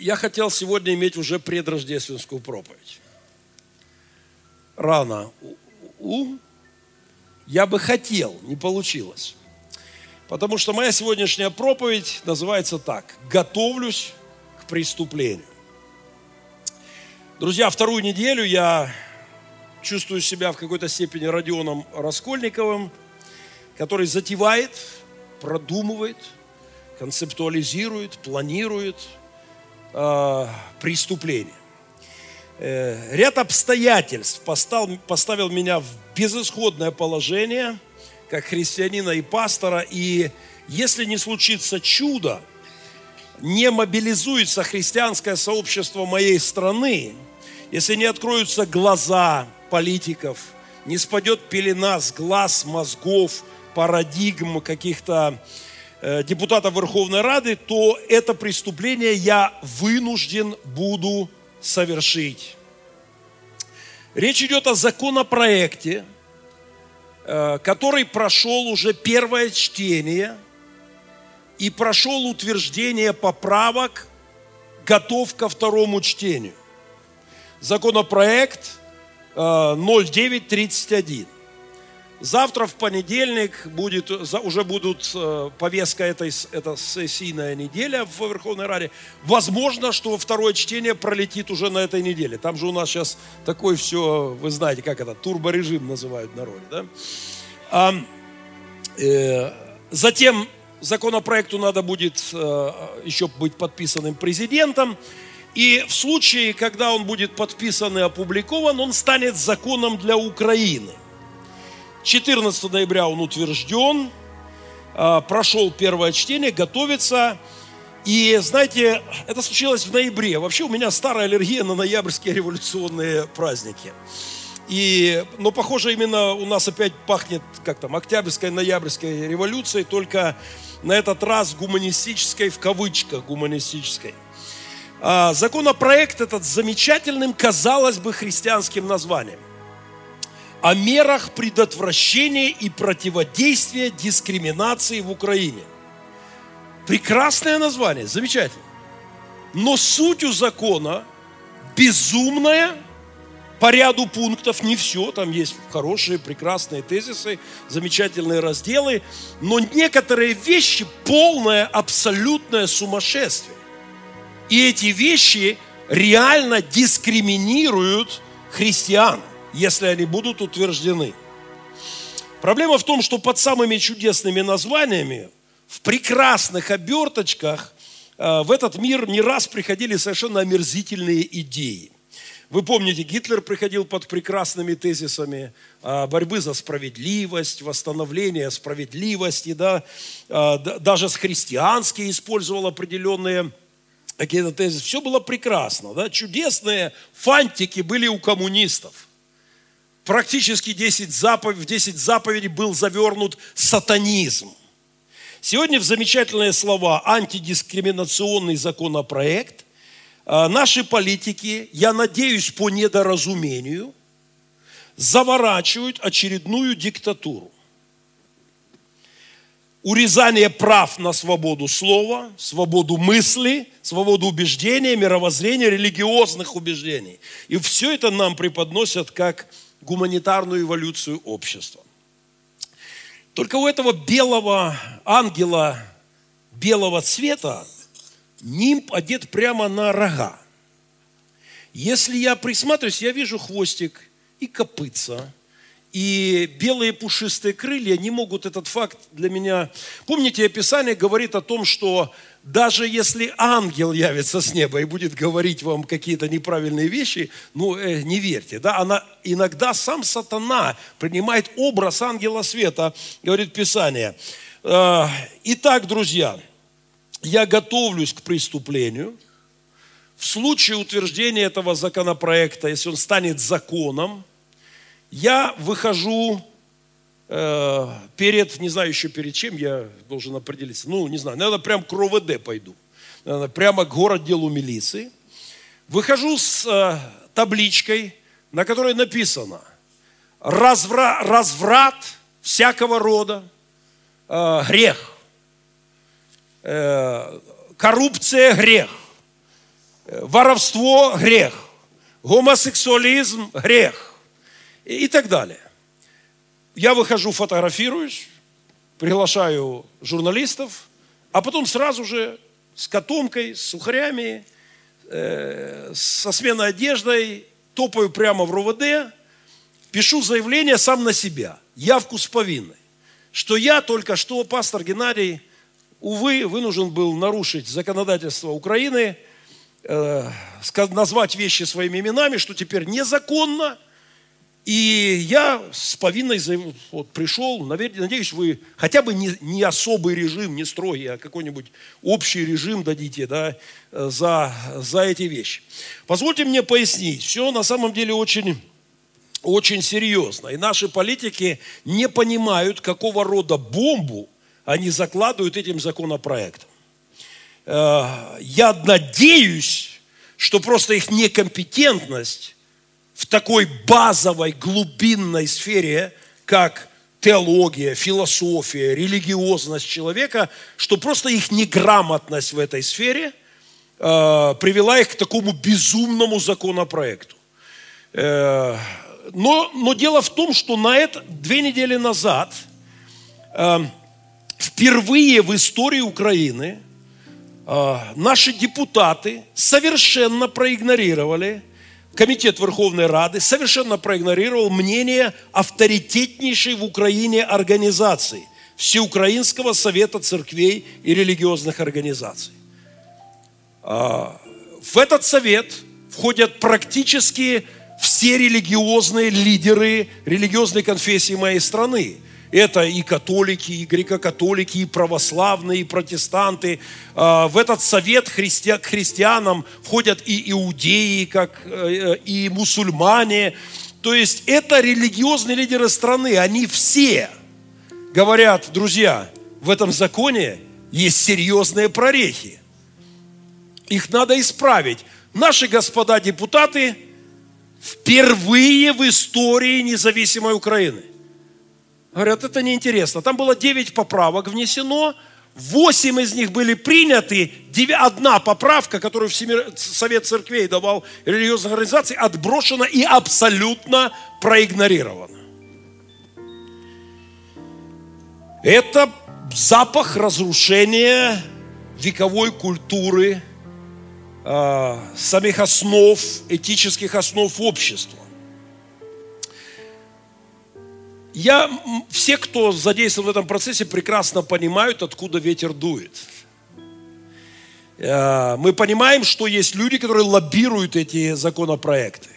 я хотел сегодня иметь уже предрождественскую проповедь. Рано. У, я бы хотел, не получилось. Потому что моя сегодняшняя проповедь называется так. Готовлюсь к преступлению. Друзья, вторую неделю я чувствую себя в какой-то степени Родионом Раскольниковым, который затевает, продумывает, концептуализирует, планирует э, преступление. Э, ряд обстоятельств поставил, поставил меня в безысходное положение, как христианина и пастора, и если не случится чудо, не мобилизуется христианское сообщество моей страны, если не откроются глаза политиков, не спадет пелена с глаз, мозгов, парадигм каких-то э, депутатов Верховной Рады, то это преступление я вынужден буду совершить. Речь идет о законопроекте, э, который прошел уже первое чтение и прошел утверждение поправок, готов ко второму чтению. Законопроект 0931. Завтра в понедельник будет, уже будут э, повестка этой, это сессийная неделя в Верховной Раде. Возможно, что второе чтение пролетит уже на этой неделе. Там же у нас сейчас такой все, вы знаете, как это, турборежим называют в народе. Да? А, э, затем законопроекту надо будет э, еще быть подписанным президентом. И в случае, когда он будет подписан и опубликован, он станет законом для Украины. 14 ноября он утвержден, а, прошел первое чтение, готовится. И знаете, это случилось в ноябре. Вообще у меня старая аллергия на ноябрьские революционные праздники. И, но похоже, именно у нас опять пахнет, как там, октябрьской, ноябрьской революцией, только на этот раз гуманистической, в кавычках гуманистической. А, законопроект этот замечательным, казалось бы, христианским названием о мерах предотвращения и противодействия дискриминации в Украине. Прекрасное название, замечательно. Но суть у закона безумная, по ряду пунктов, не все, там есть хорошие, прекрасные тезисы, замечательные разделы, но некоторые вещи полное, абсолютное сумасшествие. И эти вещи реально дискриминируют христиан если они будут утверждены. Проблема в том, что под самыми чудесными названиями, в прекрасных оберточках, э, в этот мир не раз приходили совершенно омерзительные идеи. Вы помните, Гитлер приходил под прекрасными тезисами э, борьбы за справедливость, восстановление справедливости, да, э, даже с христианские использовал определенные какие-то тезисы. Все было прекрасно, да, чудесные фантики были у коммунистов – практически 10 запов... в 10 заповедей был завернут сатанизм. Сегодня в замечательные слова антидискриминационный законопроект а, наши политики, я надеюсь, по недоразумению, заворачивают очередную диктатуру. Урезание прав на свободу слова, свободу мысли, свободу убеждения, мировоззрения, религиозных убеждений. И все это нам преподносят как гуманитарную эволюцию общества. Только у этого белого ангела белого цвета нимб одет прямо на рога. Если я присматриваюсь, я вижу хвостик и копытца, и белые пушистые крылья не могут этот факт для меня... Помните, описание говорит о том, что даже если ангел явится с неба и будет говорить вам какие-то неправильные вещи, ну, э, не верьте. Да? Она, иногда сам сатана принимает образ ангела света, говорит Писание. Э, итак, друзья, я готовлюсь к преступлению. В случае утверждения этого законопроекта, если он станет законом, я выхожу перед, не знаю еще перед чем я должен определиться, ну, не знаю, наверное, прям к РОВД пойду, наверное, прямо к городделу милиции. Выхожу с э, табличкой, на которой написано развра, разврат всякого рода, э, грех, э, коррупция грех, Воровство – грех. Гомосексуализм – грех. И, и так далее. Я выхожу, фотографируюсь, приглашаю журналистов, а потом сразу же с котомкой, с сухарями, э, со сменой одеждой, топаю прямо в РУВД, пишу заявление сам на себя, явку с повинной, что я только что, пастор Геннадий, увы, вынужден был нарушить законодательство Украины, э, назвать вещи своими именами, что теперь незаконно – и я с повинной вот, пришел, надеюсь, вы хотя бы не, не особый режим, не строгий, а какой-нибудь общий режим дадите да, за, за эти вещи. Позвольте мне пояснить, все на самом деле очень, очень серьезно. И наши политики не понимают, какого рода бомбу они закладывают этим законопроектом. Э, я надеюсь, что просто их некомпетентность в такой базовой, глубинной сфере, как теология, философия, религиозность человека, что просто их неграмотность в этой сфере э, привела их к такому безумному законопроекту. Э, но, но дело в том, что на это две недели назад э, впервые в истории Украины э, наши депутаты совершенно проигнорировали Комитет Верховной Рады совершенно проигнорировал мнение авторитетнейшей в Украине организации Всеукраинского Совета Церквей и Религиозных Организаций. А, в этот совет входят практически все религиозные лидеры религиозной конфессии моей страны – это и католики, и греко-католики, и православные, и протестанты. А, в этот совет христи... к христианам входят и иудеи, как э, и мусульмане. То есть это религиозные лидеры страны. Они все говорят, друзья, в этом законе есть серьезные прорехи. Их надо исправить. Наши господа депутаты впервые в истории независимой Украины Говорят, это неинтересно. Там было 9 поправок внесено, 8 из них были приняты, одна поправка, которую Всемир... Совет Церквей давал религиозной организации, отброшена и абсолютно проигнорирована. Это запах разрушения вековой культуры, э, самих основ, этических основ общества. Я, все, кто задействован в этом процессе, прекрасно понимают, откуда ветер дует. Э, мы понимаем, что есть люди, которые лоббируют эти законопроекты,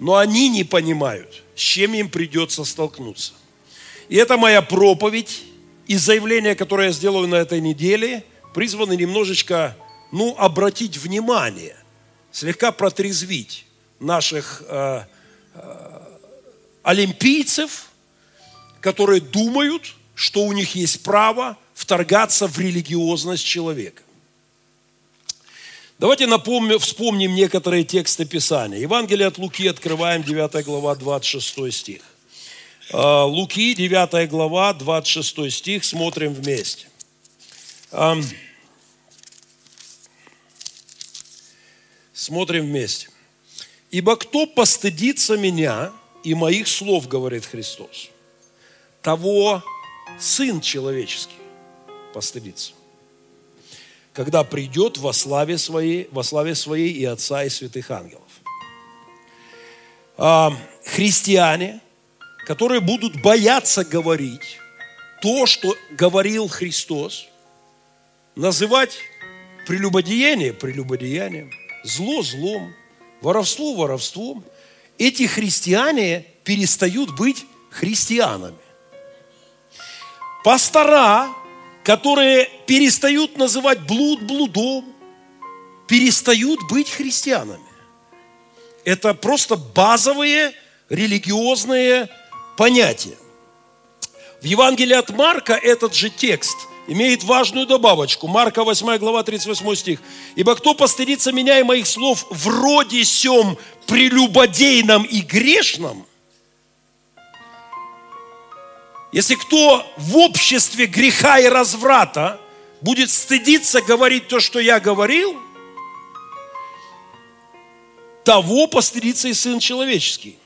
но они не понимают, с чем им придется столкнуться. И это моя проповедь и заявление, которое я сделаю на этой неделе, призваны немножечко, ну, обратить внимание, слегка протрезвить наших э, э, олимпийцев – которые думают, что у них есть право вторгаться в религиозность человека. Давайте напомним, вспомним некоторые тексты Писания. Евангелие от Луки открываем, 9 глава, 26 стих. А, Луки, 9 глава, 26 стих, смотрим вместе. Смотрим вместе. «Ибо кто постыдится меня и моих слов, говорит Христос, того Сын Человеческий постыдится, когда придет во славе своей, во славе своей и Отца, и святых ангелов. А, христиане, которые будут бояться говорить то, что говорил Христос, называть прелюбодеяние прелюбодеянием, зло злом, воровство воровством, эти христиане перестают быть христианами. Пастора, которые перестают называть блуд блудом, перестают быть христианами. Это просто базовые религиозные понятия. В Евангелии от Марка этот же текст имеет важную добавочку. Марка 8 глава 38 стих. «Ибо кто постыдится меня и моих слов вроде сем прелюбодейном и грешном, если кто в обществе греха и разврата будет стыдиться говорить то, что я говорил, того постыдится и Сын Человеческий.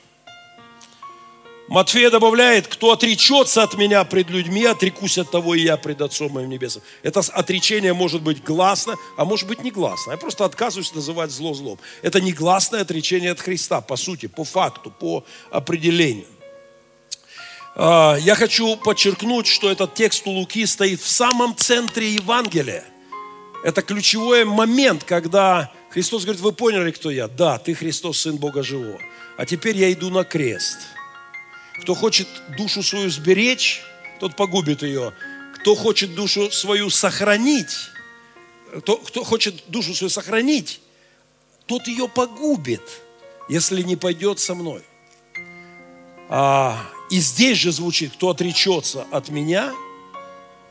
Матфея добавляет, кто отречется от меня пред людьми, отрекусь от того и я пред Отцом моим небесным. Это отречение может быть гласно, а может быть негласно. Я просто отказываюсь называть зло злом. Это негласное отречение от Христа, по сути, по факту, по определению. А, я хочу подчеркнуть, что этот текст у Луки стоит в самом центре Евангелия. Это ключевой момент, когда Христос говорит, вы поняли, кто я? Да, ты Христос, Сын Бога Живого. А теперь я иду на крест – кто хочет душу свою сберечь, тот погубит ее. Кто хочет душу свою сохранить, кто, кто хочет душу свою сохранить, тот ее погубит, если не пойдет со мной. А, и здесь же звучит, кто отречется от меня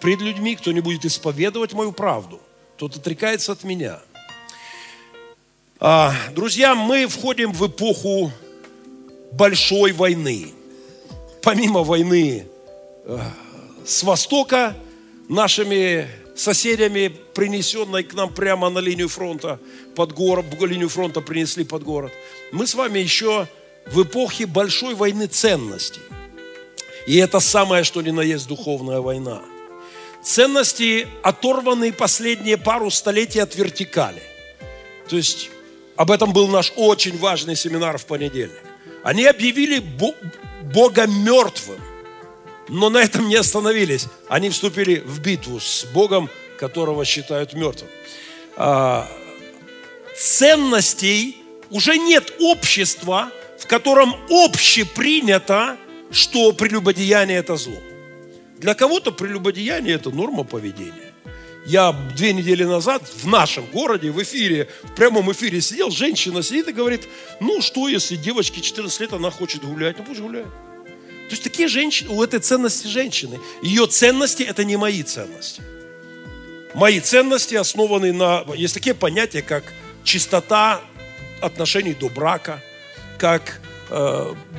пред людьми, кто не будет исповедовать мою правду, тот отрекается от меня. А, друзья, мы входим в эпоху большой войны помимо войны э, с востока, нашими соседями, принесенной к нам прямо на линию фронта, под город, линию фронта принесли под город, мы с вами еще в эпохе большой войны ценностей. И это самое, что ни на есть духовная война. Ценности оторваны последние пару столетий от вертикали. То есть об этом был наш очень важный семинар в понедельник. Они объявили Бога мертвым. Но на этом не остановились. Они вступили в битву с Богом, которого считают мертвым. А, ценностей уже нет общества, в котором общепринято, что прелюбодеяние – это зло. Для кого-то прелюбодеяние – это норма поведения. Я две недели назад в нашем городе, в эфире, в прямом эфире сидел, женщина сидит и говорит, ну что, если девочке 14 лет, она хочет гулять, ну пусть гуляет. То есть такие женщины, у этой ценности женщины. Ее ценности – это не мои ценности. Мои ценности основаны на, есть такие понятия, как чистота отношений до брака, как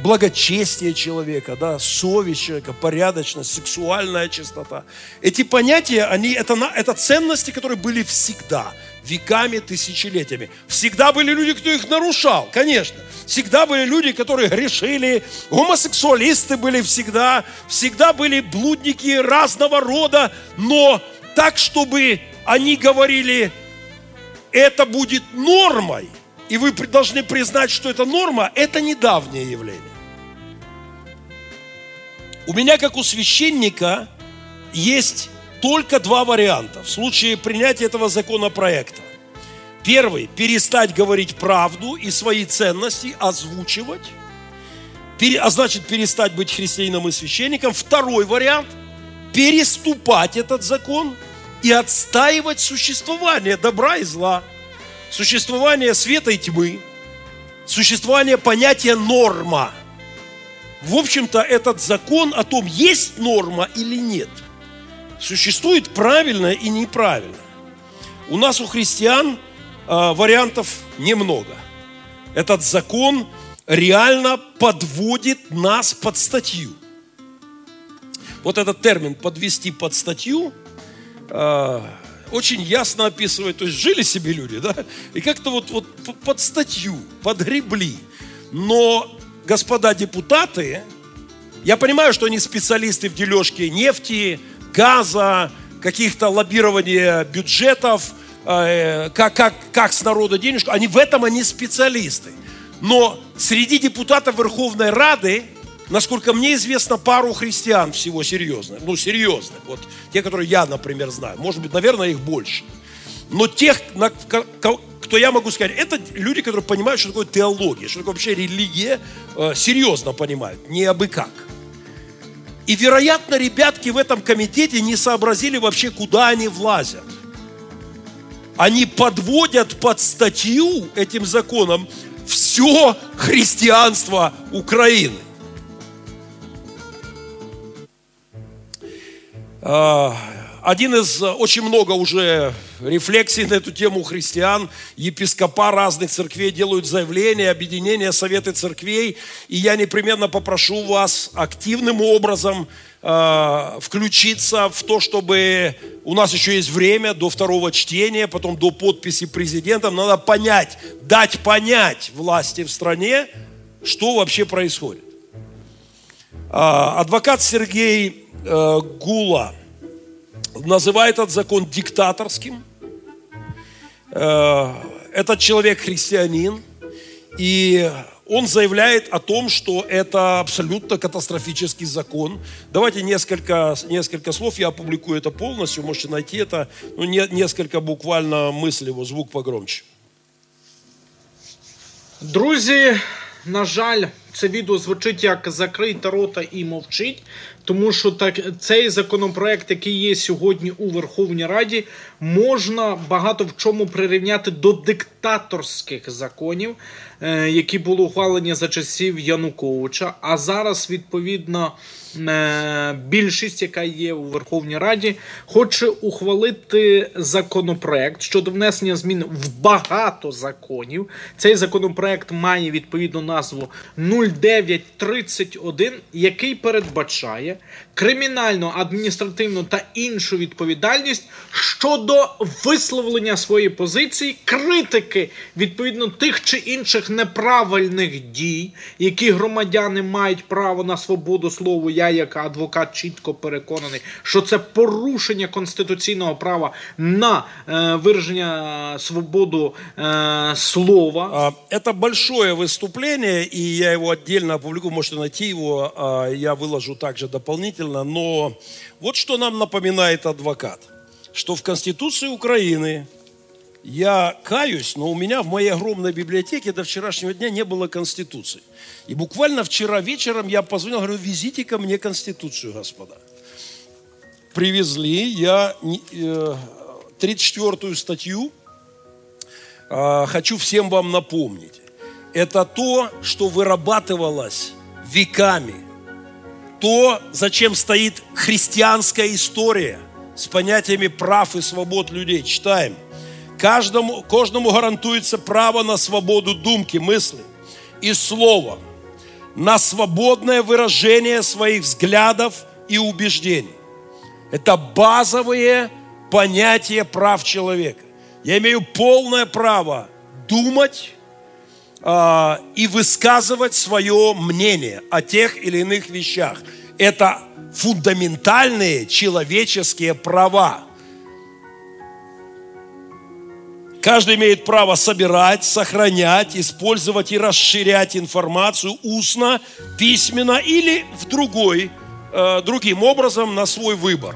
благочестие человека, да, совесть человека, порядочность, сексуальная чистота. Эти понятия, они, это, это ценности, которые были всегда, веками, тысячелетиями. Всегда были люди, кто их нарушал, конечно. Всегда были люди, которые грешили, гомосексуалисты были всегда, всегда были блудники разного рода, но так, чтобы они говорили, это будет нормой – и вы должны признать, что это норма, это недавнее явление. У меня, как у священника, есть только два варианта в случае принятия этого законопроекта. Первый – перестать говорить правду и свои ценности озвучивать, а значит перестать быть христианином и священником. Второй вариант – переступать этот закон и отстаивать существование добра и зла – существование света и тьмы, существование понятия норма. В общем-то, этот закон о том, есть норма или нет, существует правильно и неправильно. У нас, у христиан, э, вариантов немного. Этот закон реально подводит нас под статью. Вот этот термин «подвести под статью» э, очень ясно описывает, то есть жили себе люди, да, и как-то вот, вот под статью подгребли. Но господа депутаты, я понимаю, что они специалисты в дележке нефти, газа, каких-то лоббирования бюджетов, э, как, как, как с народа денежку, они в этом они специалисты. Но среди депутатов Верховной Рады насколько мне известно, пару христиан всего серьезных. Ну, серьезных. Вот те, которые я, например, знаю. Может быть, наверное, их больше. Но тех, на, кто я могу сказать, это люди, которые понимают, что такое теология, что такое вообще религия, э, серьезно понимают, не абы как. И, вероятно, ребятки в этом комитете не сообразили вообще, куда они влазят. Они подводят под статью этим законом все христианство Украины. Один из, очень много уже рефлексий на эту тему христиан, епископа разных церквей делают заявления, объединения, советы церквей, и я непременно попрошу вас активным образом э, включиться в то, чтобы у нас еще есть время до второго чтения, потом до подписи президента. Надо понять, дать понять власти в стране, что вообще происходит. Э, адвокат Сергей э, Гула называет этот закон диктаторским. Э, этот человек христианин, и он заявляет о том, что это абсолютно катастрофический закон. Давайте несколько, несколько слов, я опубликую это полностью, можете найти это, ну, не, несколько буквально мыслей, его звук погромче. Друзі, на жаль, це відео звучить як закрийте рота і мовчить, тому що так цей законопроект, який є сьогодні у Верховній Раді, можна багато в чому прирівняти до диктаторських законів, е, які були ухвалені за часів Януковича. А зараз відповідно. Е, більшість, яка є у Верховній Раді, хоче ухвалити законопроект щодо внесення змін в багато законів. Цей законопроект має відповідну назву 0931, який передбачає кримінальну, адміністративну та іншу відповідальність щодо висловлення своєї позиції, критики відповідно тих чи інших неправильних дій, які громадяни мають право на свободу слова. Я, як адвокат, чітко переконаний, що це порушення конституційного права на е, вираження свободу е, слова. Это большое выступление, и я его отдельно опубликую, можете найти его, я выложу также дополнительно. Но вот что нам напоминает адвокат, что в Конституции Украины я каюсь, но у меня в моей огромной библиотеке до вчерашнего дня не было Конституции. И буквально вчера вечером я позвонил, говорю, везите ко мне Конституцию, господа. Привезли, я 34-ю э, статью э, хочу всем вам напомнить. Это то, что вырабатывалось веками. То, зачем стоит христианская история с понятиями прав и свобод людей. Читаем – Каждому, кожному гарантуется право на свободу думки, мысли и слова, на свободное выражение своих взглядов и убеждений. Это базовые понятия прав человека. Я имею полное право думать э, и высказывать свое мнение о тех или иных вещах. Это фундаментальные человеческие права. Каждый имеет право собирать, сохранять, использовать и расширять информацию устно, письменно или в другой, э, другим образом на свой выбор.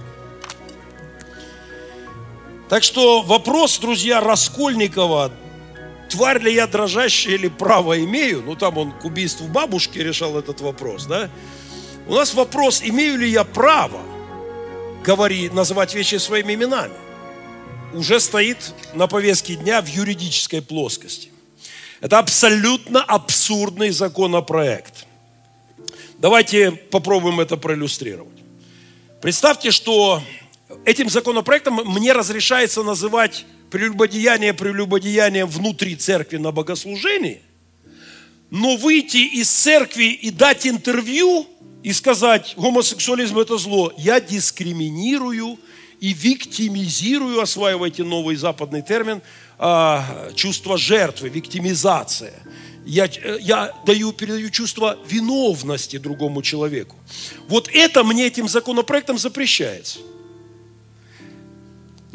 Так что вопрос, друзья, Раскольникова, тварь ли я дрожащая или право имею, ну там он к убийству бабушки решал этот вопрос, да? У нас вопрос, имею ли я право говорить, называть вещи своими именами уже стоит на повестке дня в юридической плоскости. Это абсолютно абсурдный законопроект. Давайте попробуем это проиллюстрировать. Представьте, что этим законопроектом мне разрешается называть прелюбодеяние прелюбодеянием внутри церкви на богослужении, но выйти из церкви и дать интервью и сказать, гомосексуализм это зло, я дискриминирую и виктимизирую, осваивайте новый западный термин, а, чувство жертвы, виктимизация. Я, я даю, передаю чувство виновности другому человеку. Вот это мне этим законопроектом запрещается.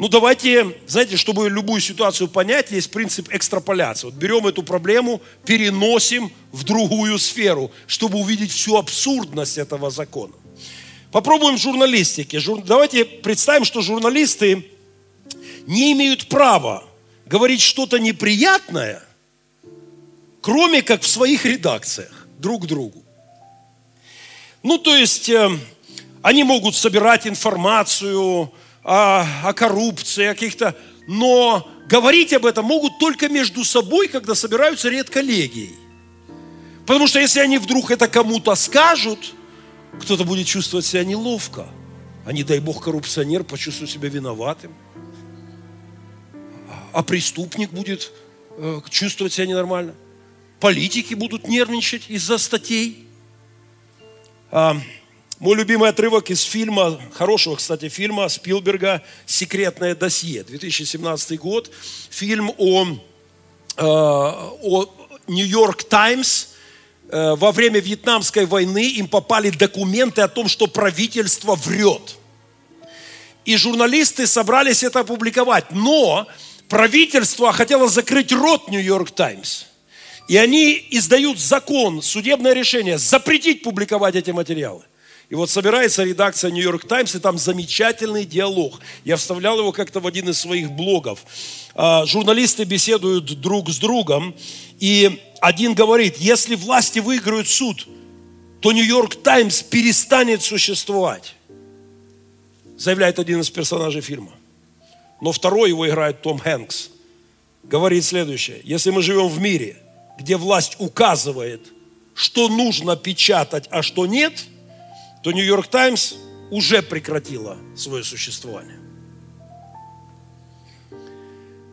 Ну давайте, знаете, чтобы любую ситуацию понять, есть принцип экстраполяции. Вот берем эту проблему, переносим в другую сферу, чтобы увидеть всю абсурдность этого закона. Попробуем в журналистике. Давайте представим, что журналисты не имеют права говорить что-то неприятное, кроме как в своих редакциях друг другу. Ну, то есть, э, они могут собирать информацию о, о коррупции, о каких-то... Но говорить об этом могут только между собой, когда собираются редколлегией. Потому что если они вдруг это кому-то скажут – кто-то будет чувствовать себя неловко. А не дай бог коррупционер почувствует себя виноватым. А преступник будет э, чувствовать себя ненормально. Политики будут нервничать из-за статей. Мой любимый отрывок из фильма, хорошего, кстати, фильма Спилберга «Секретное досье», 2017 год. Фильм о, э, о Нью-Йорк Таймс. Э, во время Вьетнамской войны им попали документы о том, что правительство врет. И журналисты собрались это опубликовать. Но правительство хотело закрыть рот Нью-Йорк Таймс. И они издают закон, судебное решение, запретить публиковать эти материалы. И вот собирается редакция Нью-Йорк Таймс, и там замечательный диалог. Я вставлял его как-то в один из своих блогов. А, журналисты беседуют друг с другом, и один говорит, если власти выиграют суд, то Нью-Йорк Таймс перестанет существовать, заявляет один из персонажей фильма. Но второй его играет Том Хэнкс. Говорит следующее. Если мы живем в мире, где власть указывает, что нужно печатать, а что нет – то Нью-Йорк Таймс уже прекратила свое существование.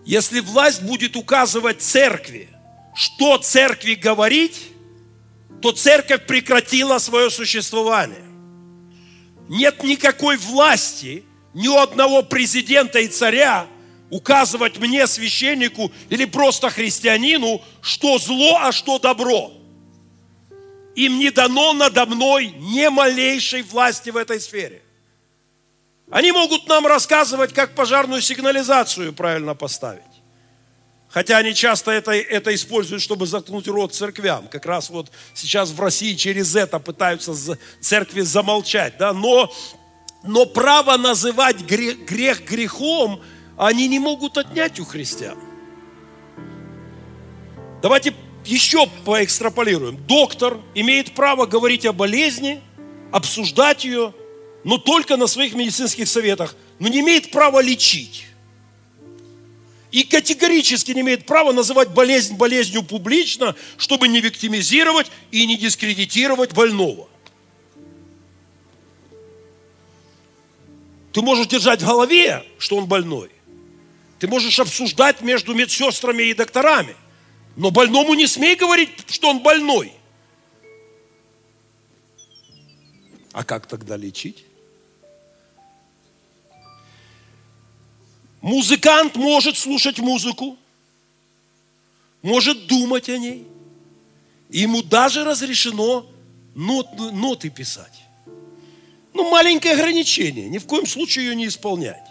Если власть будет указывать церкви, что церкви говорить, то церковь прекратила свое существование. Нет никакой власти, ни у одного президента и царя указывать мне, священнику или просто христианину, что зло, а что добро – им не дано надо мной ни малейшей власти в этой сфере. Они могут нам рассказывать, как пожарную сигнализацию правильно поставить. Хотя они часто это, это используют, чтобы заткнуть рот церквям. Как раз вот сейчас в России через это пытаются церкви замолчать. Да? Но, но право называть грех, грех грехом они не могут отнять у христиан. Давайте еще поэкстраполируем. Доктор имеет право говорить о болезни, обсуждать ее, но только на своих медицинских советах, но не имеет права лечить. И категорически не имеет права называть болезнь болезнью публично, чтобы не виктимизировать и не дискредитировать больного. Ты можешь держать в голове, что он больной. Ты можешь обсуждать между медсестрами и докторами – но больному не смей говорить, что он больной. А как тогда лечить? Музыкант может слушать музыку, может думать о ней. Ему даже разрешено нот, ноты писать. Ну, маленькое ограничение. Ни в коем случае ее не исполнять.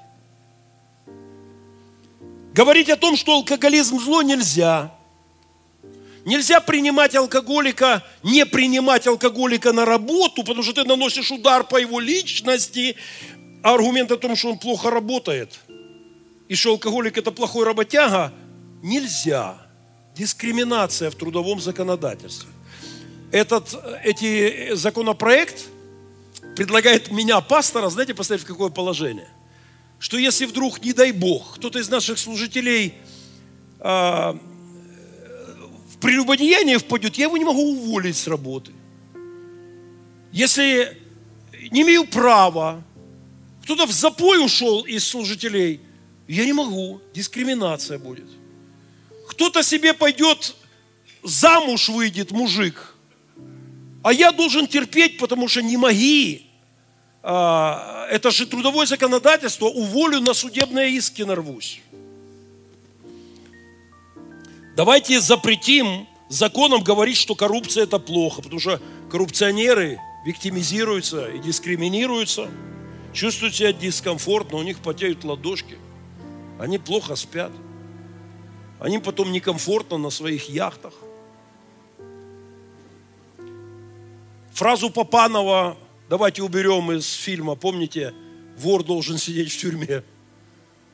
Говорить о том, что алкоголизм зло нельзя. Нельзя принимать алкоголика, не принимать алкоголика на работу, потому что ты наносишь удар по его личности. Аргумент о том, что он плохо работает, и что алкоголик это плохой работяга, нельзя. Дискриминация в трудовом законодательстве. Этот эти, законопроект предлагает меня, пастора, знаете, поставить в какое положение? Что если вдруг, не дай Бог, кто-то из наших служителей а, в прелюбодеяние впадет, я его не могу уволить с работы. Если не имею права, кто-то в запой ушел из служителей, я не могу, дискриминация будет. Кто-то себе пойдет, замуж выйдет мужик, а я должен терпеть, потому что не моги. А, это же трудовое законодательство, уволю на судебные иски нарвусь. Давайте запретим законом говорить, что коррупция это плохо, потому что коррупционеры виктимизируются и дискриминируются, чувствуют себя дискомфортно, у них потеют ладошки, они плохо спят, они потом некомфортно на своих яхтах. Фразу Попанова давайте уберем из фильма, помните, вор должен сидеть в тюрьме,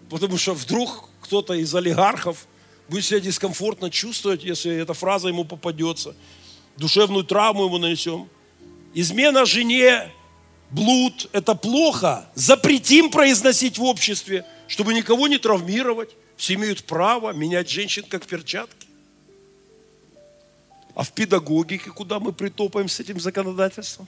потому что вдруг кто-то из олигархов – будет себя дискомфортно чувствовать, если эта фраза ему попадется. Душевную травму ему нанесем. Измена жене, блуд – это плохо. Запретим произносить в обществе, чтобы никого не травмировать. Все имеют право менять женщин как перчатки. А в педагогике куда мы притопаем с этим законодательством?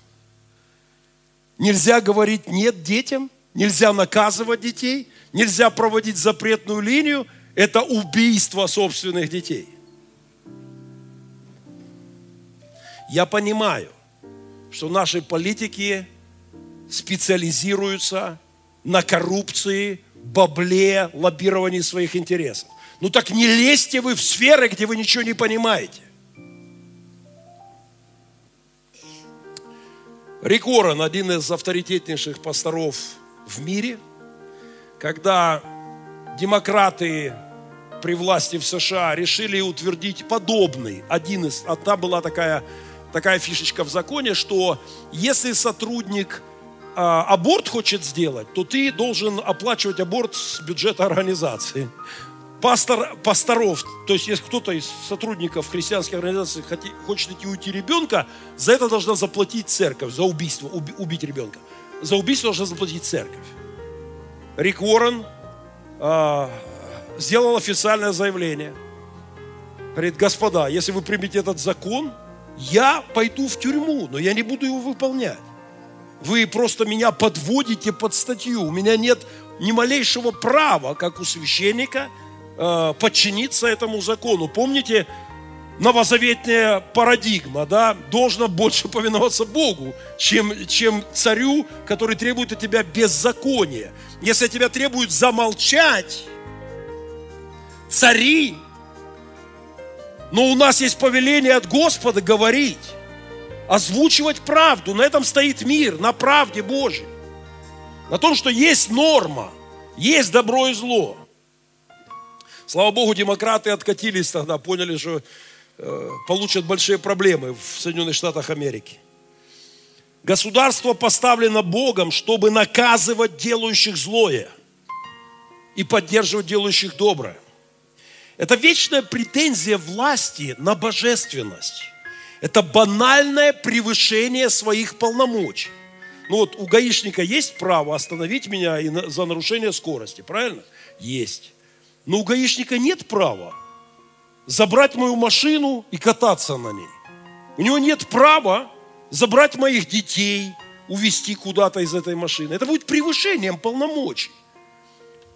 Нельзя говорить «нет» детям, нельзя наказывать детей, нельзя проводить запретную линию – это убийство собственных детей. Я понимаю, что наши политики специализируются на коррупции, бабле, лоббировании своих интересов. Ну так не лезьте вы в сферы, где вы ничего не понимаете. Рик Уоррен, один из авторитетнейших пасторов в мире, когда демократы при власти в США решили утвердить подобный, один из, а та была такая, такая фишечка в законе, что если сотрудник а, аборт хочет сделать, то ты должен оплачивать аборт с бюджета организации. Пастор, пасторов, то есть если кто-то из сотрудников христианской организации хочет идти уйти ребенка, за это должна заплатить церковь, за убийство, убить ребенка. За убийство должна заплатить церковь. Рик Уоррен э, сделал официальное заявление. Говорит, господа, если вы примете этот закон, я пойду в тюрьму, но я не буду его выполнять. Вы просто меня подводите под статью. У меня нет ни малейшего права, как у священника, э, подчиниться этому закону. Помните, новозаветная парадигма, да, должна больше повиноваться Богу, чем, чем царю, который требует от тебя беззакония. Если тебя требуют замолчать, цари, но у нас есть повеление от Господа говорить, озвучивать правду. На этом стоит мир, на правде Божьей. На том, что есть норма, есть добро и зло. Слава Богу, демократы откатились тогда, поняли, что Э, получат большие проблемы в Соединенных Штатах Америки. Государство поставлено Богом, чтобы наказывать делающих злое и поддерживать делающих доброе. Это вечная претензия власти на божественность. Это банальное превышение своих полномочий. Ну вот у гаишника есть право остановить меня за нарушение скорости, правильно? Есть. Но у гаишника нет права забрать мою машину и кататься на ней. У него нет права забрать моих детей, увезти куда-то из этой машины. Это будет превышением полномочий.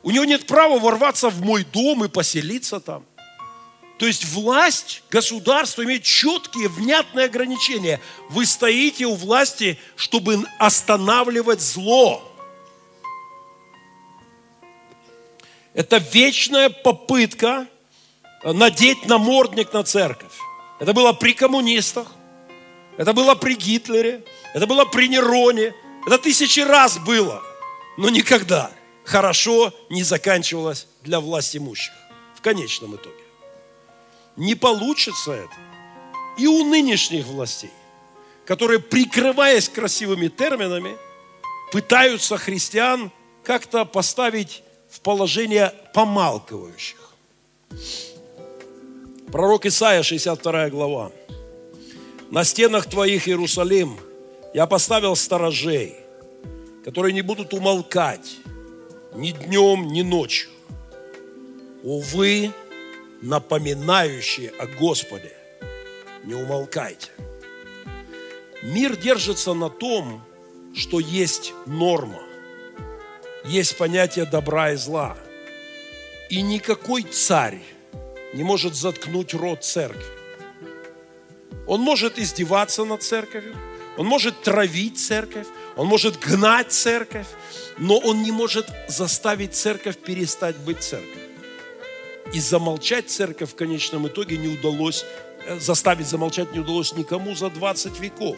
У него нет права ворваться в мой дом и поселиться там. То есть власть, государство имеет четкие, внятные ограничения. Вы стоите у власти, чтобы останавливать зло. Это вечная попытка надеть намордник на церковь. Это было при коммунистах, это было при Гитлере, это было при Нероне, это тысячи раз было, но никогда хорошо не заканчивалось для власть имущих в конечном итоге. Не получится это и у нынешних властей, которые, прикрываясь красивыми терминами, пытаются христиан как-то поставить в положение помалкивающих. Пророк Исаия, 62 глава. На стенах твоих, Иерусалим, я поставил сторожей, которые не будут умолкать ни днем, ни ночью. Увы, напоминающие о Господе, не умолкайте. Мир держится на том, что есть норма, есть понятие добра и зла. И никакой царь не может заткнуть рот церкви. Он может издеваться над церковью, он может травить церковь, он может гнать церковь, но он не может заставить церковь перестать быть церковью. И замолчать церковь в конечном итоге не удалось, э, заставить замолчать не удалось никому за 20 веков.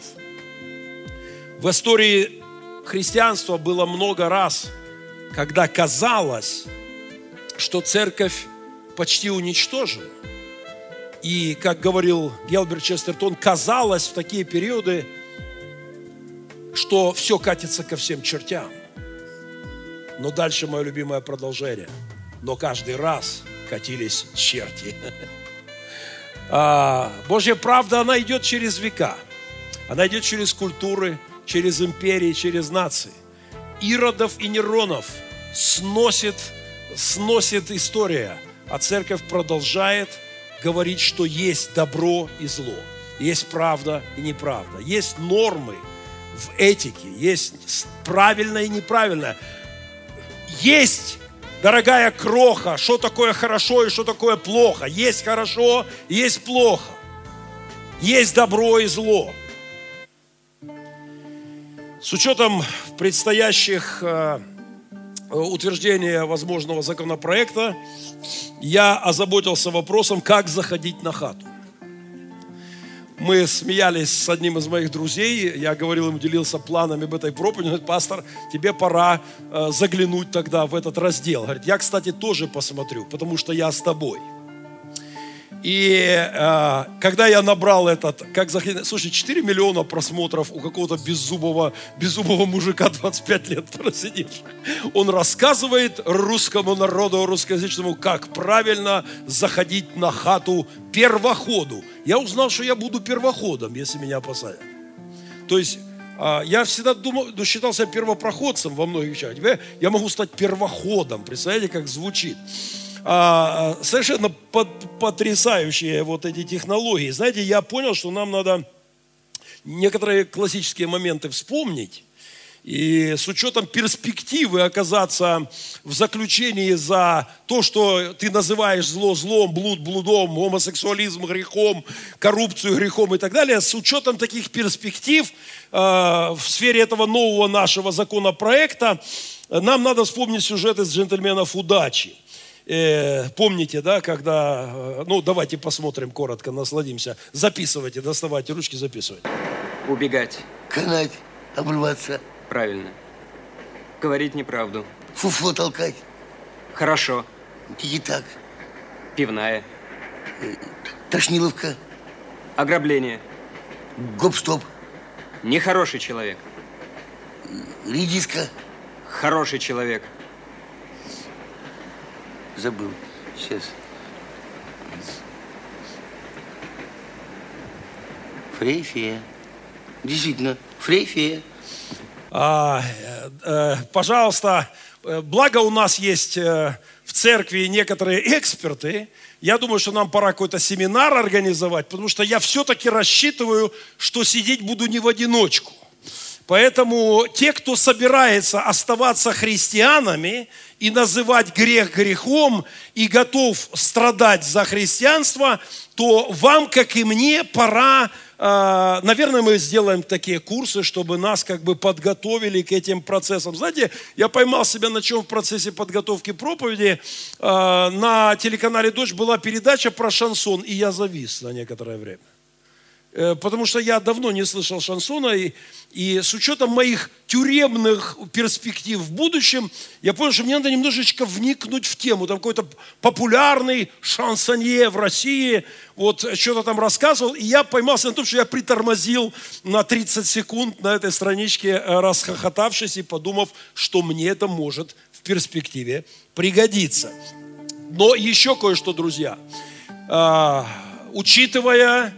В истории христианства было много раз, когда казалось, что церковь почти уничтожен. И, как говорил Гелберт Честертон, казалось в такие периоды, что все катится ко всем чертям. Но дальше мое любимое продолжение. Но каждый раз катились черти. А, Божья правда, она идет через века. Она идет через культуры, через империи, через нации. Иродов и Неронов сносит, сносит история – а церковь продолжает говорить, что есть добро и зло, есть правда и неправда, есть нормы в этике, есть правильное и неправильное. Есть, дорогая кроха, что такое хорошо и что такое плохо. Есть хорошо, есть плохо. Есть добро и зло. С учетом предстоящих э, утверждения возможного законопроекта, я озаботился вопросом, как заходить на хату. Мы смеялись с одним из моих друзей, я говорил ему, делился планами об этой проповеди, он говорит, пастор, тебе пора э, заглянуть тогда в этот раздел. Говорит, я, кстати, тоже посмотрю, потому что я с тобой. И э, когда я набрал этот, как заходить, слушай, 4 миллиона просмотров у какого-то беззубого, беззубого мужика 25 лет просидевшего. Он рассказывает русскому народу, русскоязычному, как правильно заходить на хату первоходу. Я узнал, что я буду первоходом, если меня посадят. То есть э, я всегда думал, ну, считал себя первопроходцем во многих вещах. Я могу стать первоходом. Представляете, как звучит а, совершенно потрясающие вот эти технологии. Знаете, я понял, что нам надо некоторые классические моменты вспомнить. И с учетом перспективы оказаться в заключении за то, что ты называешь зло злом, блуд блудом, гомосексуализм грехом, коррупцию грехом и так далее, с учетом таких перспектив э, в сфере этого нового нашего законопроекта, нам надо вспомнить сюжет из «Джентльменов удачи». Э, помните, да, когда, э, ну, давайте посмотрим коротко, насладимся. Записывайте, доставайте ручки, записывайте. Убегать. Канать, обрываться. Правильно. Говорить неправду. Фуфло толкать. Хорошо. И так. Пивная. Тошниловка. Ограбление. Гоп-стоп. Нехороший человек. Редиска. Хороший человек забыл. Сейчас. Фрейфия. Действительно, Фрейфия. А, э, э, пожалуйста, э, благо у нас есть э, в церкви некоторые эксперты. Я думаю, что нам пора какой-то семинар организовать, потому что я все-таки рассчитываю, что сидеть буду не в одиночку. Поэтому те, кто собирается оставаться христианами и называть грех грехом и готов страдать за христианство, то вам, как и мне, пора, а, наверное, мы сделаем такие курсы, чтобы нас как бы подготовили к этим процессам. Знаете, я поймал себя на чем в процессе подготовки проповеди. А, на телеканале «Дочь» была передача про шансон, и я завис на некоторое время. Э, потому что я давно не слышал шансона, и, и с учетом моих тюремных перспектив в будущем, я понял, что мне надо немножечко вникнуть в тему. Там какой-то популярный шансонье в России, вот что-то там рассказывал, и я поймался на том, что я притормозил на 30 секунд на этой страничке, э, расхохотавшись и подумав, что мне это может в перспективе пригодиться. Но еще кое-что, друзья. А, учитывая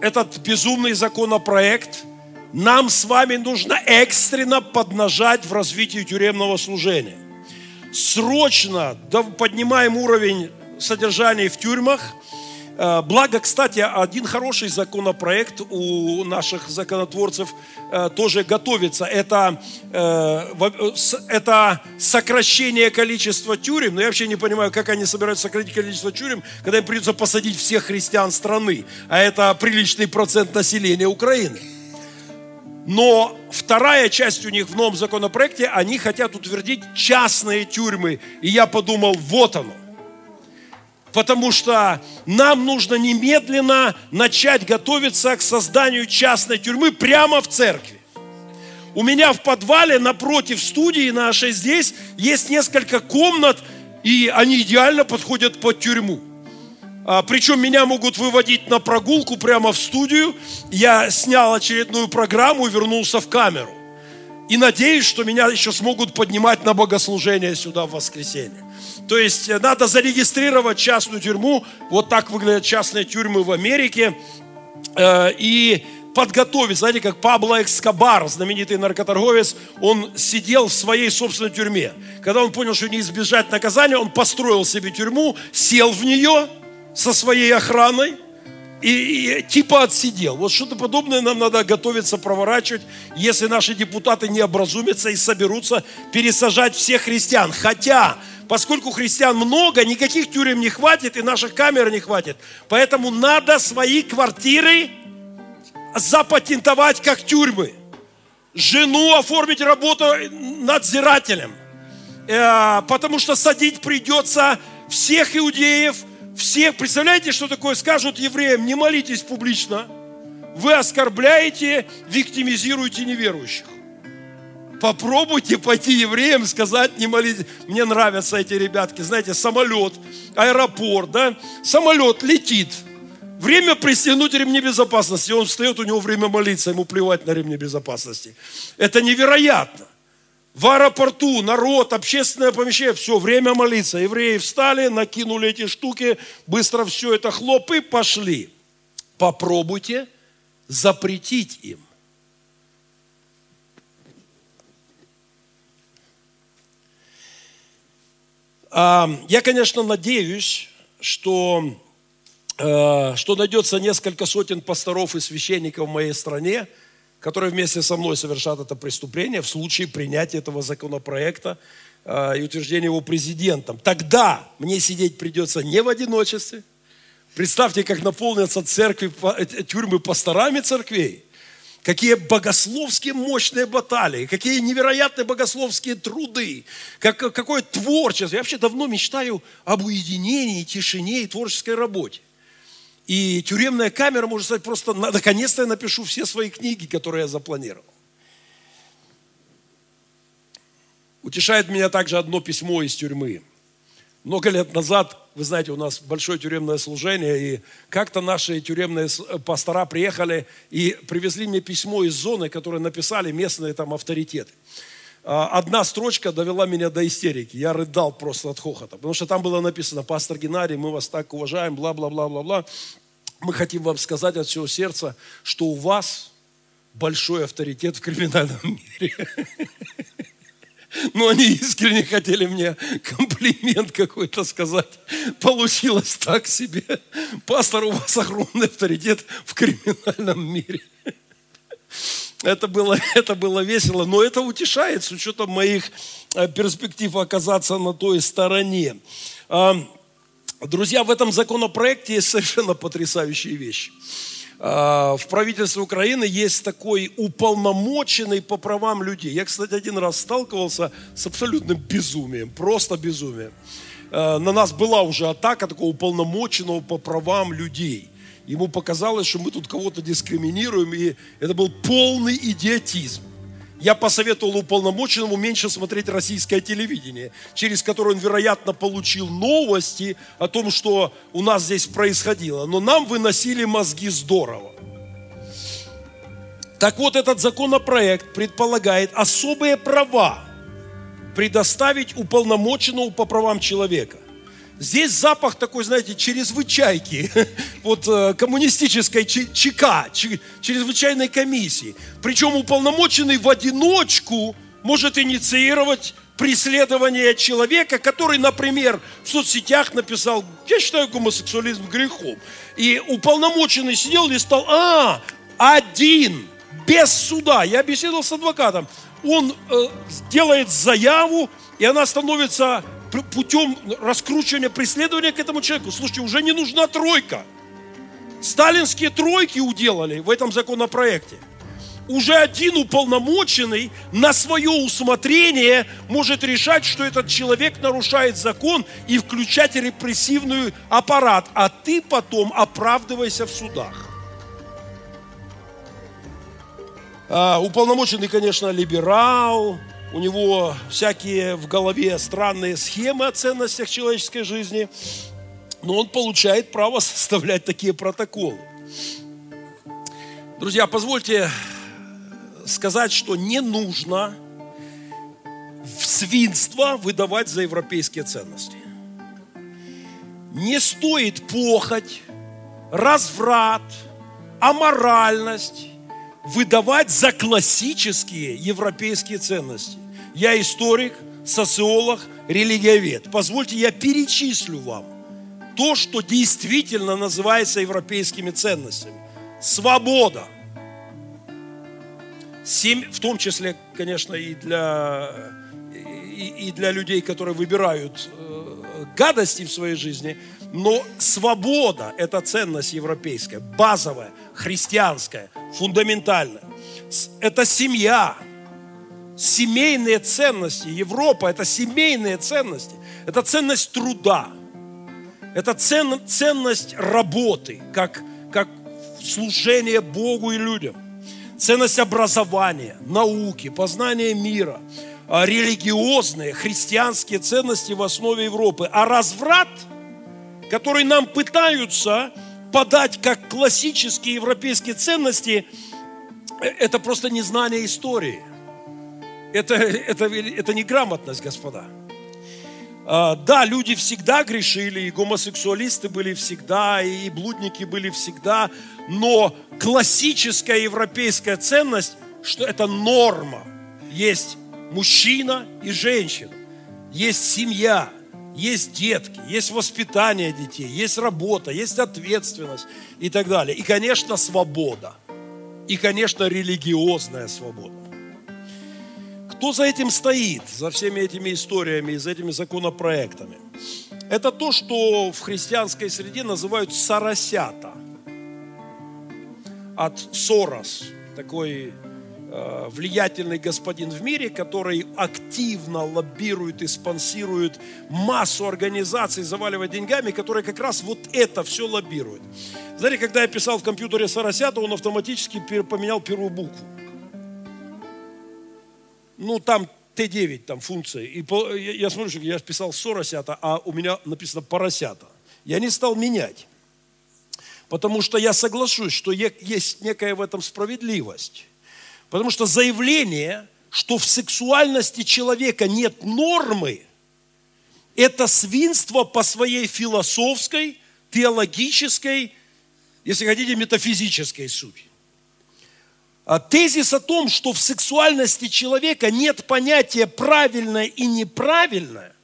этот безумный законопроект, нам с вами нужно экстренно поднажать в развитии тюремного служения. Срочно поднимаем уровень содержания в тюрьмах – благо, кстати, один хороший законопроект у наших законотворцев э, тоже готовится. Это, э, это сокращение количества тюрем. Но я вообще не понимаю, как они собираются сократить количество тюрем, когда им придется посадить всех христиан страны. А это приличный процент населения Украины. Но вторая часть у них в новом законопроекте, они хотят утвердить частные тюрьмы. И я подумал, вот оно – Потому что нам нужно немедленно начать готовиться к созданию частной тюрьмы прямо в церкви. У меня в подвале напротив студии нашей здесь есть несколько комнат, и они идеально подходят под тюрьму. А, причем меня могут выводить на прогулку прямо в студию. Я снял очередную программу и вернулся в камеру. И надеюсь, что меня еще смогут поднимать на богослужение сюда в воскресенье. То есть э, надо зарегистрировать частную тюрьму. Вот так выглядят частные тюрьмы в Америке. Э, и подготовить, знаете, как Пабло Экскобар, знаменитый наркоторговец, он сидел в своей собственной тюрьме. Когда он понял, что не избежать наказания, он построил себе тюрьму, сел в нее со своей охраной, и, и типа отсидел. Вот что-то подобное нам надо готовиться проворачивать, если наши депутаты не образумятся и соберутся пересажать всех христиан. Хотя поскольку христиан много, никаких тюрем не хватит и наших камер не хватит. Поэтому надо свои квартиры запатентовать как тюрьмы. жену оформить работу надзирателем. Э, потому что садить придется всех иудеев, всех. Представляете, что такое скажут евреям? Не молитесь публично. Вы оскорбляете, виктимизируете неверующих. Попробуйте пойти евреям сказать, не молитесь. Мне нравятся эти ребятки. Знаете, самолет, аэропорт, да? Самолет летит. Время пристегнуть ремни безопасности. Он встает, у него время молиться, ему плевать на ремни безопасности. Это невероятно. В аэропорту народ, общественное помещение, все, время молиться. Евреи встали, накинули эти штуки, быстро все это хлоп и пошли. Попробуйте запретить им. я, конечно, надеюсь, что, э, что найдется несколько сотен пасторов и священников в моей стране, которые вместе со мной совершат это преступление в случае принятия этого законопроекта э, и утверждения его президентом. Тогда мне сидеть придется не в одиночестве. Представьте, как наполнятся церкви, э, тюрьмы пасторами церквей – какие богословские мощные баталии, какие невероятные богословские труды, как, какое творчество. Я вообще давно мечтаю об уединении, тишине и творческой работе. И тюремная камера может стать просто, наконец-то я напишу все свои книги, которые я запланировал. Утешает меня также одно письмо из тюрьмы. Много лет назад, вы знаете, у нас большое тюремное служение, и как-то наши тюремные э, пастора приехали и привезли мне письмо из зоны, которое написали местные там авторитеты. А, одна строчка довела меня до истерики. Я рыдал просто от хохота, потому что там было написано, пастор Геннадий, мы вас так уважаем, бла-бла-бла-бла-бла. Мы хотим вам сказать от всего сердца, что у вас большой авторитет в криминальном мире. Но они искренне хотели мне комплимент какой-то сказать. Получилось так себе. Пастор, у вас огромный авторитет в криминальном мире. Это было, это было весело, но это утешает с учетом моих э, перспектив оказаться на той стороне. Друзья, в этом законопроекте есть совершенно потрясающие вещи. А, в правительстве Украины есть такой уполномоченный по правам людей. Я, кстати, один раз сталкивался с абсолютным безумием, просто безумием. А, на нас была уже атака такого уполномоченного по правам людей. Ему показалось, что мы тут кого-то дискриминируем, и это был полный идиотизм я посоветовал уполномоченному меньше смотреть российское телевидение, через которое он, вероятно, получил новости о том, что у нас здесь происходило. Но нам выносили мозги здорово. Так вот, этот законопроект предполагает особые права предоставить уполномоченному по правам человека. Здесь запах такой, знаете, чрезвычайки, вот э, коммунистической ЧК, чрезвычайной комиссии. Причем уполномоченный в одиночку может инициировать преследование человека, который, например, в соцсетях написал, я считаю гомосексуализм грехом. И уполномоченный сидел и стал, а, один, без суда. Я беседовал с адвокатом. Он э, делает заяву, и она становится путем раскручивания преследования к этому человеку. Слушайте, уже не нужна тройка. Сталинские тройки уделали в этом законопроекте. Уже один уполномоченный на свое усмотрение может решать, что этот человек нарушает закон и включать репрессивный аппарат, а ты потом оправдывайся в судах. А, уполномоченный, конечно, либерал, у него всякие в голове странные схемы о ценностях человеческой жизни, но он получает право составлять такие протоколы. Друзья, позвольте сказать, что не нужно в свинство выдавать за европейские ценности. Не стоит похоть, разврат, аморальность выдавать за классические европейские ценности. Я историк, социолог, религиовед. Позвольте, я перечислю вам то, что действительно называется европейскими ценностями. Свобода. Семь, в том числе, конечно, и для, и, и для людей, которые выбирают э, гадости в своей жизни, но свобода – это ценность европейская, базовая, христианская, фундаментальная. Это семья, семейные ценности. Европа – это семейные ценности. Это ценность труда. Это цен- ценность работы, как, как служение Богу и людям. Ценность образования, науки, познания мира, а, религиозные, христианские ценности в основе Европы. А разврат, который нам пытаются подать как классические европейские ценности, э, это просто незнание истории. Это, это, это неграмотность, господа. А, Да, люди всегда грешили, и гомосексуалисты были всегда, и блудники были всегда, но классическая европейская ценность, что это норма. Есть мужчина и женщина, есть семья, есть детки, есть воспитание детей, есть работа, есть ответственность и так далее. И, конечно, свобода. И, конечно, религиозная свобода. Кто за этим стоит, за всеми этими историями за этими законопроектами? Это то, что в христианской среде называют соросята. От Сорос, такой э, влиятельный господин в мире, который активно лоббирует и спонсирует массу организаций, заваливает деньгами, которые как раз вот это все лоббируют. Знаете, когда я писал в компьютере соросята, он автоматически поменял первую букву ну, там Т9, там функция. И по- я, я смотрю, что я писал соросята, а у меня написано поросята. Я не стал менять. Потому что я соглашусь, что есть некая в этом справедливость. Потому что заявление, что в сексуальности человека нет нормы, это свинство по своей философской, теологической, если хотите, метафизической сути. А Тезис о том, что в сексуальности человека нет понятия правильное и неправильное,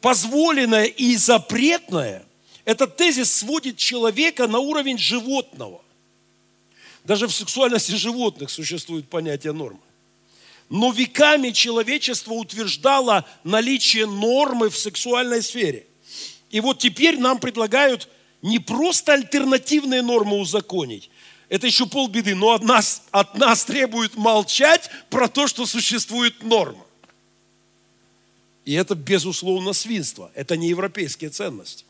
позволенное и запретное, этот тезис сводит человека на уровень животного. Даже в сексуальности животных существует понятие нормы. Но веками человечество утверждало наличие нормы в сексуальной сфере. И вот теперь нам предлагают не просто альтернативные нормы узаконить, это еще полбеды, но от нас, от нас требуют молчать про то, что существует норма. И это, безусловно, свинство. Это не европейские ценности.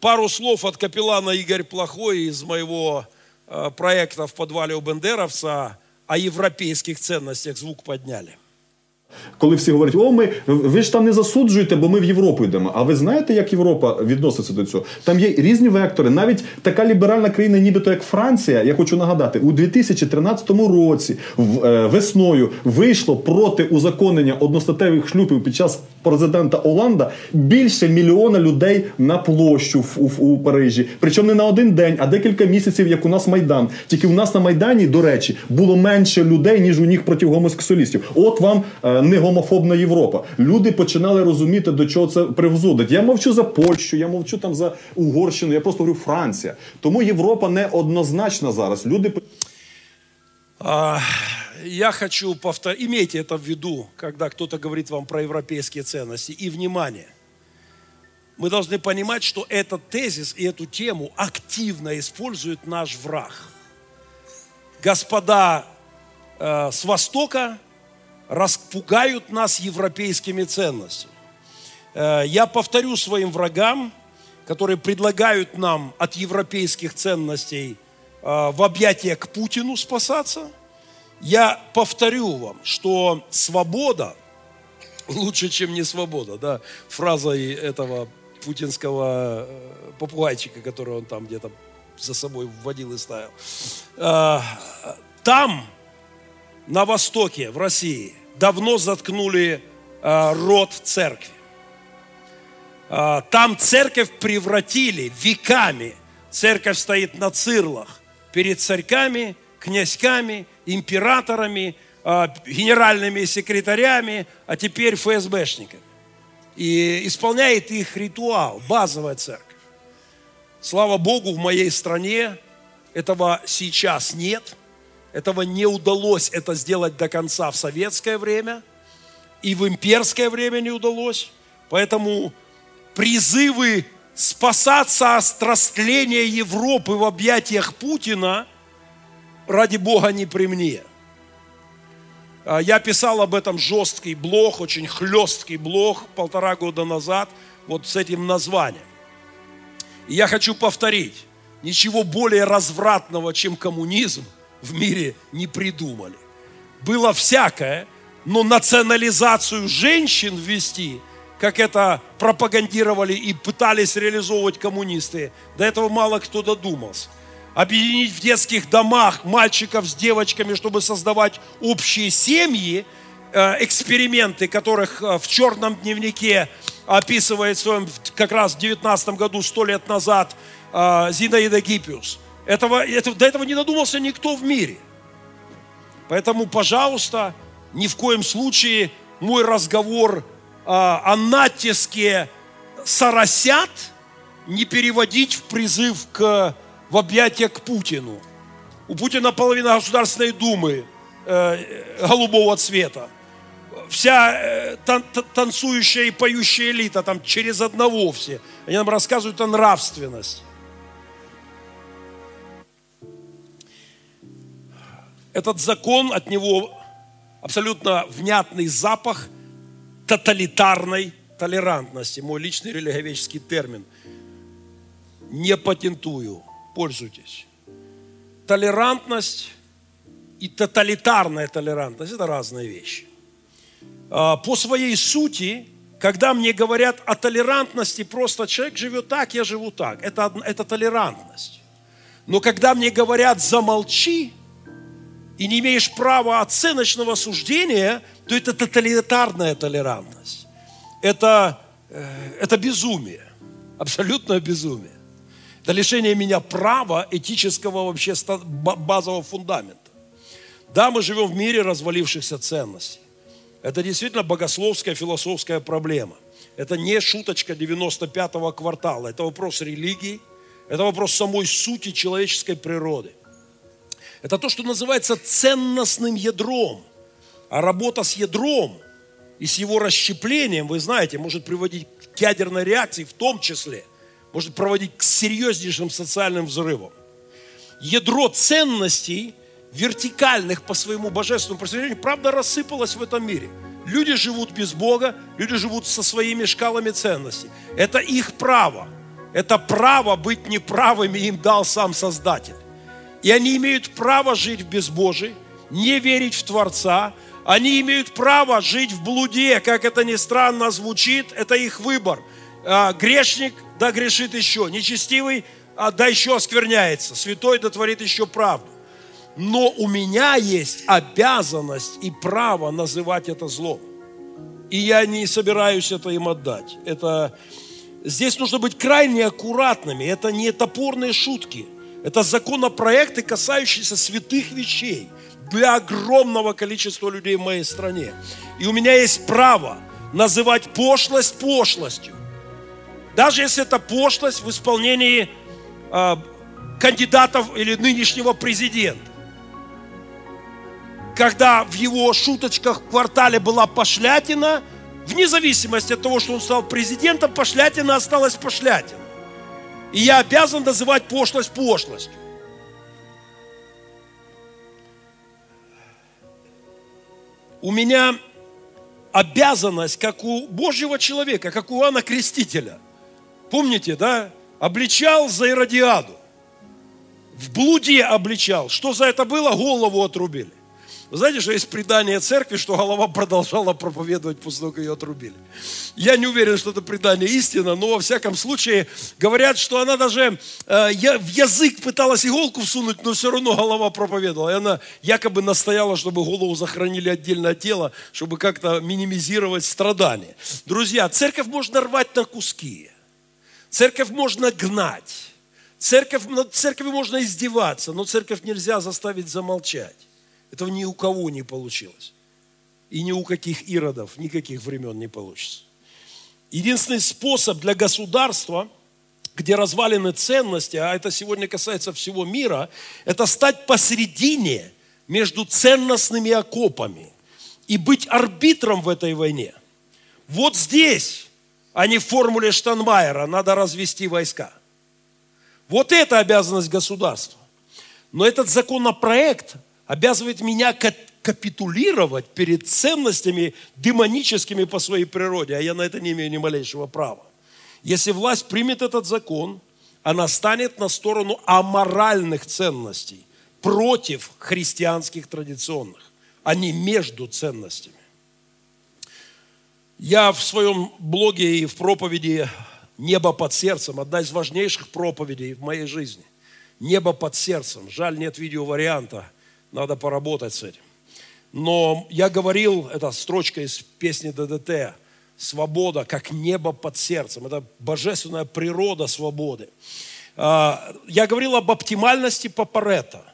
Пару слов от капеллана Игорь Плохой из моего э, проекта в подвале у Бендеровца о европейских ценностях звук подняли. Коли всі говорять, о, ми ви ж там не засуджуєте, бо ми в Європу йдемо. А ви знаєте, як Європа відноситься до цього? Там є різні вектори. Навіть така ліберальна країна, нібито як Франція, я хочу нагадати, у 2013 році в- е, весною вийшло проти узаконення одностатевих шлюбів під час президента Оланда більше мільйона людей на площу у, у Парижі. Причому не на один день, а декілька місяців, як у нас Майдан. Тільки у нас на Майдані, до речі, було менше людей, ніж у них проти гомосексуалістів. От вам е, не гомофобна Європа. Люди починали розуміти, до чого це привзудить. Я мовчу за Польщу, я мовчу там за Угорщину, я просто говорю Франція. Тому Європа не однозначна зараз. Люди А, Я хочу повторить, имейте это в виду, когда кто-то говорит вам про европейские ценности. И внимание, мы должны понимать, что этот тезис и эту тему активно использует наш враг. Господа э, с Востока распугают нас европейскими ценностями. Э, я повторю своим врагам, которые предлагают нам от европейских ценностей э, в объятия к Путину спасаться, я повторю вам, что свобода лучше, чем не свобода. Да? Фраза этого путинского э, попугайчика, который он там где-то за собой вводил и ставил. Там, на Востоке, в России, давно заткнули э, рот церкви. А, Там церковь превратили веками. Церковь стоит на цирлах перед царьками, князьками, императорами, а, генеральными секретарями, а теперь ФСБшниками. И исполняет их ритуал, базовая церковь. Слава Богу, в моей стране этого сейчас нет. Этого не удалось это сделать до конца в советское время. И в имперское время не удалось. Поэтому призывы спасаться от страстления Европы в объятиях Путина ради Бога, не при мне. А, Я писал об этом жесткий блог, очень хлесткий блог полтора года назад, вот с этим названием. И я хочу повторить, ничего более развратного, чем коммунизм, в мире не придумали. Было всякое, но национализацию женщин ввести, как это пропагандировали и пытались реализовывать коммунисты, до этого мало кто додумался. Объединить в детских домах мальчиков с девочками, чтобы создавать общие семьи, э, эксперименты, которых э, в черном дневнике описывает в своем, как раз в 19 году, сто лет назад, э, Зинаида Гиппиус. Этого, это- до этого не додумался никто в мире. Поэтому, пожалуйста, ни в коем случае мой разговор а, о натиске соросят не переводить в призыв к, в объятия к Путину. У Путина половина Государственной Думы э, голубого цвета. Вся э, тан- тан- танцующая и поющая элита, там через одного все. Они нам рассказывают о нравственности. Этот закон, от него абсолютно внятный запах тоталитарной толерантности. Мой личный религиоведческий термин. Не патентую. Пользуйтесь. Толерантность и тоталитарная толерантность – это разные вещи. А, По своей сути, когда мне говорят о толерантности, просто человек живет так, я живу так. Это, это толерантность. Но когда мне говорят «замолчи», и не имеешь права оценочного суждения, то это тоталитарная толерантность. Это, э, это безумие, абсолютное безумие. Это лишение меня права этического вообще базового фундамента. Да, мы живем в мире развалившихся ценностей. Это действительно богословская, философская проблема. Это не шуточка 95-го квартала. Это вопрос религии, это вопрос самой сути человеческой природы. Это то, что называется ценностным ядром. А работа с ядром и с его расщеплением, вы знаете, может приводить к ядерной реакции в том числе, может проводить к серьезнейшим социальным взрывам. Ядро ценностей, вертикальных по своему божественному происхождению, правда рассыпалось в этом мире. Люди живут без Бога, люди живут со своими шкалами ценностей. Это их право. Это право быть неправыми им дал сам Создатель. И они имеют право жить в безбожии, не верить в Творца. Они имеют право жить в блуде, как это ни странно звучит, это их выбор. А, грешник, да грешит еще. Нечестивый, а, да еще оскверняется. Святой, да творит еще правду. Но у меня есть обязанность и право называть это злом. И я не собираюсь это им отдать. Это... Здесь нужно быть крайне аккуратными. Это не топорные шутки. Это законопроекты, касающиеся святых вещей для огромного количества людей в моей стране. И у меня есть право называть пошлость пошлостью. Даже если это пошлость в исполнении а, кандидатов или нынешнего президента. Когда в его шуточках в квартале была пошлятина, вне зависимости от того, что он стал президентом, пошлятина осталась пошлятиной. И я обязан называть пошлость пошлостью. У меня обязанность, как у Божьего человека, как у Иоанна Крестителя. Помните, да? Обличал за Иродиаду. В блуде обличал. Что за это было? Голову отрубили. Вы знаете, что есть предание церкви, что голова продолжала проповедовать после того, как ее отрубили. Я не уверен, что это предание истина, но во всяком случае говорят, что она даже э, в язык пыталась иголку всунуть, но все равно голова проповедовала. И она якобы настояла, чтобы голову захоронили отдельно от тела, чтобы как-то минимизировать страдания. Друзья, церковь можно рвать на куски. Церковь можно гнать. Церковь, над церковью можно издеваться, но церковь нельзя заставить замолчать. Этого ни у кого не получилось. И ни у каких иродов, никаких времен не получится. Единственный способ для государства, где развалины ценности, а это сегодня касается всего мира, это стать посередине между ценностными окопами и быть арбитром в этой войне. Вот здесь, а не в формуле Штанмайера, надо развести войска. Вот это обязанность государства. Но этот законопроект обязывает меня ка- капитулировать перед ценностями демоническими по своей природе, а я на это не имею ни малейшего права. Если власть примет этот закон, она станет на сторону аморальных ценностей против христианских традиционных, а не между ценностями. Я в своем блоге и в проповеди «Небо под сердцем», одна из важнейших проповедей в моей жизни. «Небо под сердцем». Жаль, нет видеоварианта, надо поработать с этим. Но я говорил, это строчка из песни ДДТ, «Свобода, как небо под сердцем». Это божественная природа свободы. А, Я говорил об оптимальности Папарета –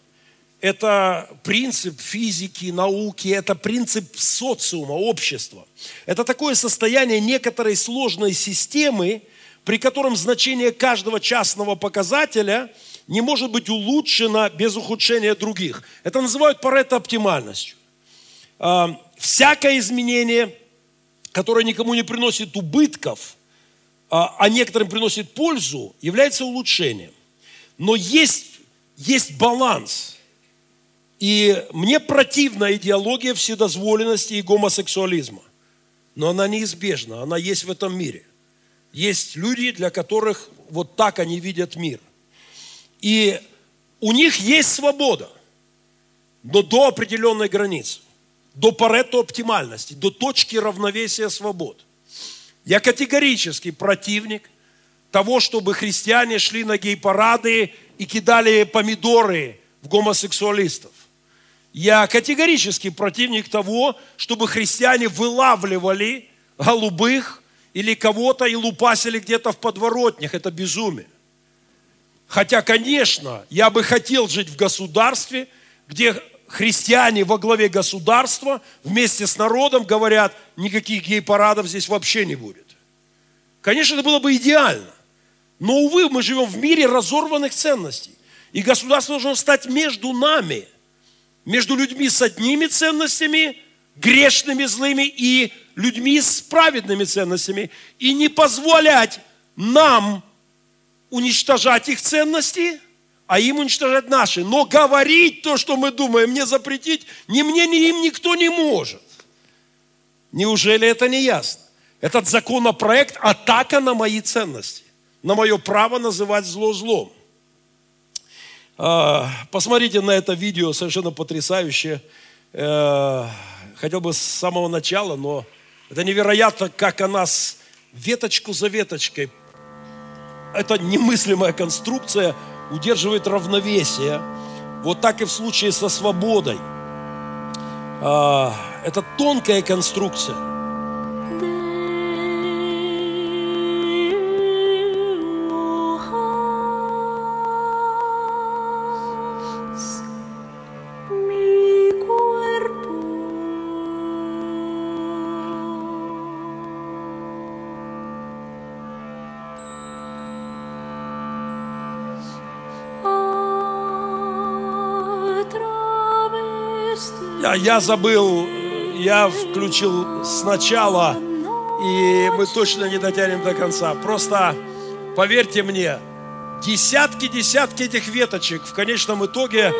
это принцип физики, науки, это принцип социума, общества. Это такое состояние некоторой сложной системы, при котором значение каждого частного показателя не может быть улучшено без ухудшения других. Это называют парето-оптимальностью. А, Всякое изменение, которое никому не приносит убытков, а а некоторым приносит пользу, является улучшением. Но есть, есть баланс – и мне противна идеология вседозволенности и гомосексуализма. Но она неизбежна, она есть в этом мире. Есть люди, для которых вот так они видят мир. И у них есть свобода, но до определенной границы, до парето оптимальности, до точки равновесия свобод. Я категорически противник того, чтобы христиане шли на гей-парады и кидали помидоры в гомосексуалистов. Я категорически противник того, чтобы христиане вылавливали голубых или кого-то и лупасили где-то в подворотнях. Это безумие. Хотя, конечно, я бы хотел жить в государстве, где христиане во главе государства вместе с народом говорят, никаких гей-парадов здесь вообще не будет. Конечно, это было бы идеально. Но, увы, мы живем в мире разорванных ценностей. И государство должно стать между нами – между людьми с одними ценностями, грешными, злыми, и людьми с праведными ценностями, и не позволять нам уничтожать их ценности, а им уничтожать наши. Но говорить то, что мы думаем, не запретить, ни мне, ни им никто не может. Неужели это не ясно? Этот законопроект – атака на мои ценности, на мое право называть зло злом. А, посмотрите на это видео, совершенно потрясающее. Э, хотел бы с самого начала, но это невероятно, как она с веточку за веточкой, это немыслимая конструкция, удерживает равновесие. Вот так и в случае со свободой. А, это тонкая конструкция. Я, забыл, я включил сначала, и мы точно не дотянем до конца. Просто поверьте мне, десятки-десятки этих веточек в конечном итоге,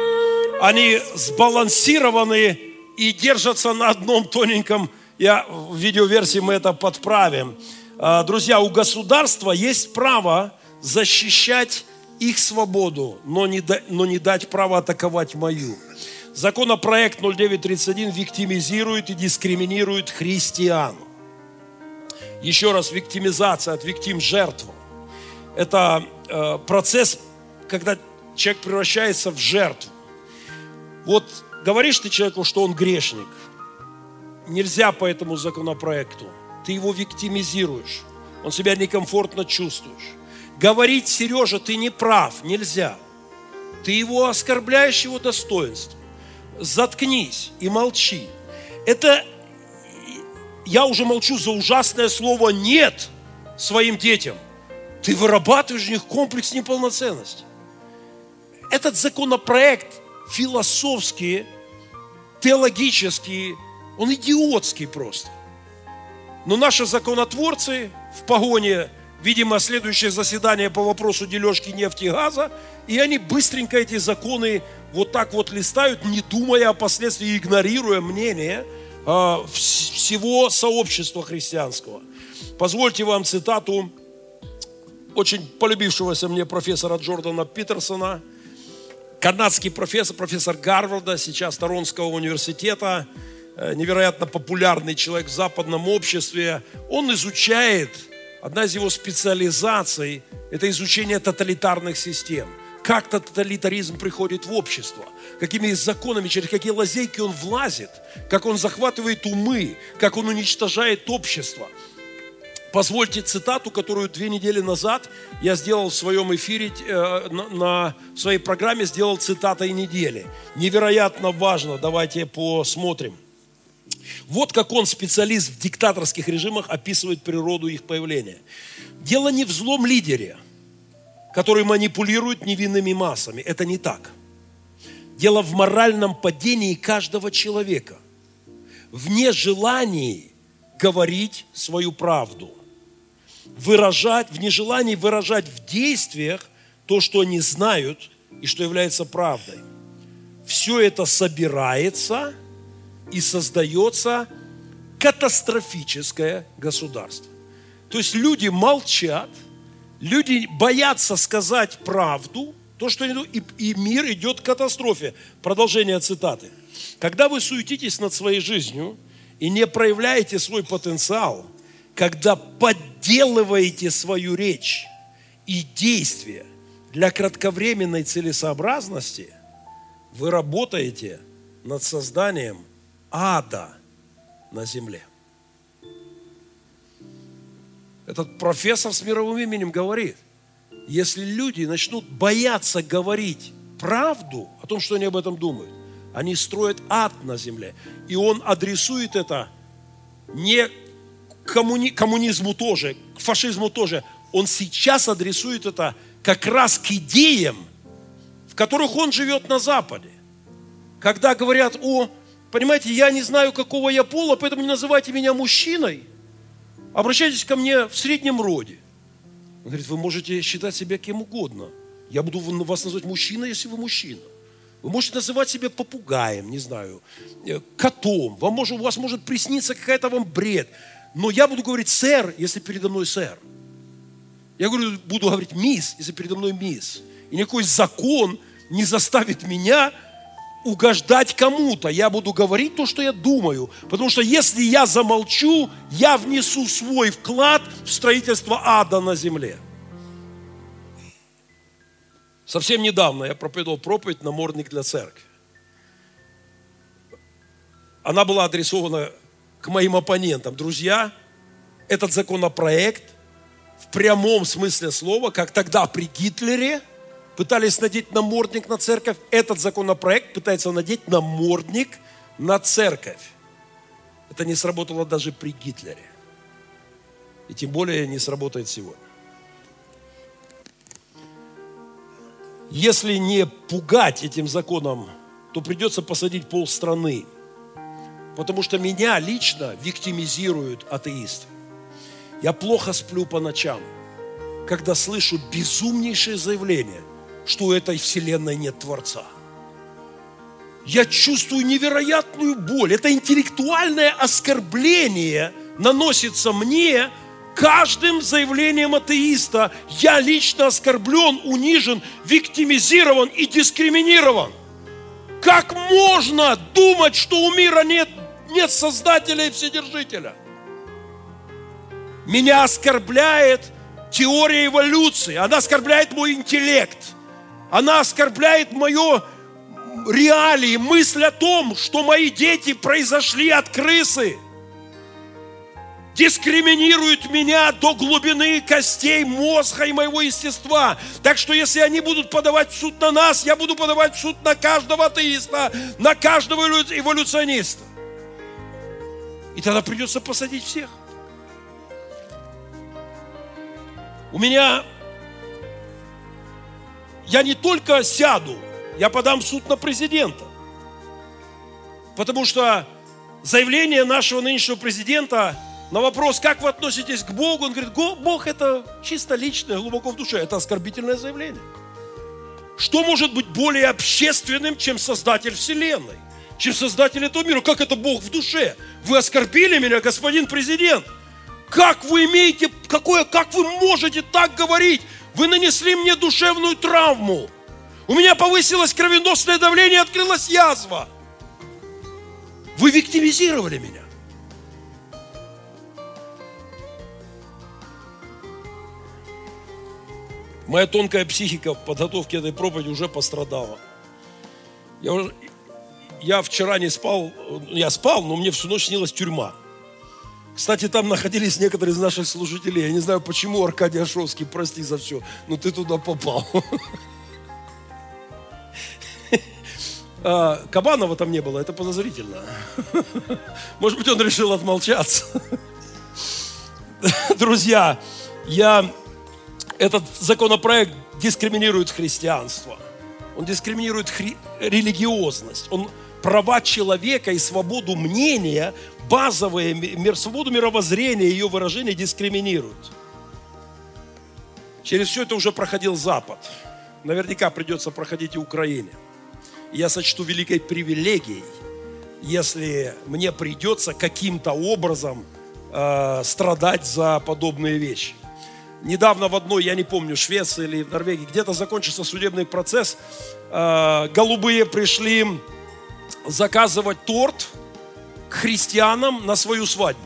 они сбалансированы и держатся на одном тоненьком, я в видеоверсии мы это подправим. А, Друзья, у государства есть право защищать их свободу, но не, но не дать право атаковать мою. Законопроект 0931 виктимизирует и дискриминирует христиан. Еще раз, виктимизация от виктим жертва. Это э, процесс, когда человек превращается в жертву. Вот говоришь ты человеку, что он грешник. Нельзя по этому законопроекту. Ты его виктимизируешь. Он себя некомфортно чувствуешь. Говорить, Сережа, ты не прав. Нельзя. Ты его оскорбляешь его достоинство. Заткнись и молчи. Это я уже молчу за ужасное слово «нет» своим детям. Ты вырабатываешь в них комплекс неполноценности. Этот законопроект философский, теологический, он идиотский просто. Но наши законотворцы в погоне видимо, следующее заседание по вопросу дележки нефти и газа, и они быстренько эти законы вот так вот листают, не думая о последствиях, игнорируя мнение а, вс- всего сообщества христианского. Позвольте вам цитату очень полюбившегося мне профессора Джордана Питерсона, канадский профессор, профессор Гарварда, сейчас Торонского университета, э, невероятно популярный человек в западном обществе. Он изучает, одна из его специализаций – это изучение тоталитарных систем. Как тоталитаризм приходит в общество, какими законами, через какие лазейки он влазит, как он захватывает умы, как он уничтожает общество – Позвольте цитату, которую две недели назад я сделал в своем эфире, э, на, на своей программе сделал цитатой недели. Невероятно важно, давайте посмотрим. Вот как он, специалист в диктаторских режимах, описывает природу их появления. Дело не в злом лидере, который манипулирует невинными массами. Это не так. Дело в моральном падении каждого человека, в нежелании говорить свою правду выражать, в нежелании выражать в действиях то, что они знают и что является правдой. Все это собирается и создается катастрофическое государство. То есть люди молчат, люди боятся сказать правду, то, что они, и, и мир идет к катастрофе. Продолжение цитаты. Когда вы суетитесь над своей жизнью и не проявляете свой потенциал – когда подделываете свою речь и действия для кратковременной целесообразности, вы работаете над созданием ада на земле. Этот профессор с мировым именем говорит, если люди начнут бояться говорить правду о том, что они об этом думают, они строят ад на земле. И он адресует это не коммуни, коммунизму тоже, к фашизму тоже, он сейчас адресует это как раз к идеям, в которых он живет на Западе. Когда говорят, о, понимаете, я не знаю, какого я пола, поэтому не называйте меня мужчиной, обращайтесь ко мне в среднем роде. Он говорит, вы можете считать себя кем угодно. Я буду вас называть мужчиной, если вы мужчина. Вы можете называть себя попугаем, не знаю, э, котом. Вам может, у вас может присниться какая-то вам бред. Но я буду говорить сэр, если передо мной сэр. Я говорю, буду говорить мисс, если передо мной мисс. И никакой закон не заставит меня угождать кому-то. Я буду говорить то, что я думаю. Потому что если я замолчу, я внесу свой вклад в строительство ада на земле. Совсем недавно я проповедовал проповедь «Намордник для церкви». Она была адресована к моим оппонентам. Друзья, этот законопроект в прямом смысле слова, как тогда при Гитлере, пытались надеть намордник на церковь, этот законопроект пытается надеть намордник на церковь. Это не сработало даже при Гитлере. И тем более не сработает сегодня. Если не пугать этим законом, то придется посадить полстраны – Потому что меня лично виктимизируют атеисты. Я плохо сплю по ночам, когда слышу безумнейшее заявление, что у этой вселенной нет Творца. Я чувствую невероятную боль. Это интеллектуальное оскорбление наносится мне каждым заявлением атеиста. Я лично оскорблен, унижен, виктимизирован и дискриминирован. Как можно думать, что у мира нет нет Создателя и Вседержителя. Меня оскорбляет теория эволюции, она оскорбляет мой интеллект, она оскорбляет мое реалии, мысль о том, что мои дети произошли от крысы, дискриминирует меня до глубины костей мозга и моего естества. Так что если они будут подавать суд на нас, я буду подавать суд на каждого атеиста, на каждого эволюциониста. И тогда придется посадить всех. У меня, я не только сяду, я подам в суд на президента. Потому что заявление нашего нынешнего президента На вопрос, как вы относитесь к Богу, он говорит, «Го- Бог это чисто личное, глубоко в душе. Это оскорбительное заявление. Что может быть более общественным, чем Создатель Вселенной? Чем Создатель этого мира? Как это Бог в душе? Вы оскорбили меня, господин президент. Как вы имеете, какое, как вы можете так говорить? Вы нанесли мне душевную травму. У меня повысилось кровеносное давление, открылась язва. Вы виктимизировали меня. Моя тонкая психика в подготовке этой проповеди уже пострадала. Я, уже- я вчера не спал, я спал, но мне всю ночь снилась тюрьма. Кстати, там находились некоторые из наших служителей. Я не знаю, почему Аркадий Ашовский, прости за все, но ты туда попал. А, Кабанова там не было, это подозрительно. Может быть, он решил отмолчаться. Друзья, я этот законопроект дискриминирует христианство. Он дискриминирует хри- религиозность. Он права человека и свободу мнения, базовые, ми- мир, свободу мировоззрения, ее выражения дискриминирует. Через все это уже проходил Запад. Наверняка придется проходить и Украине. Я сочту великой привилегией, если мне придется каким-то образом э, страдать за подобные вещи. Недавно в одной, я не помню, Швеции или в Норвегии, где-то закончился судебный процесс. Э, голубые пришли заказывать торт к христианам на свою свадьбу.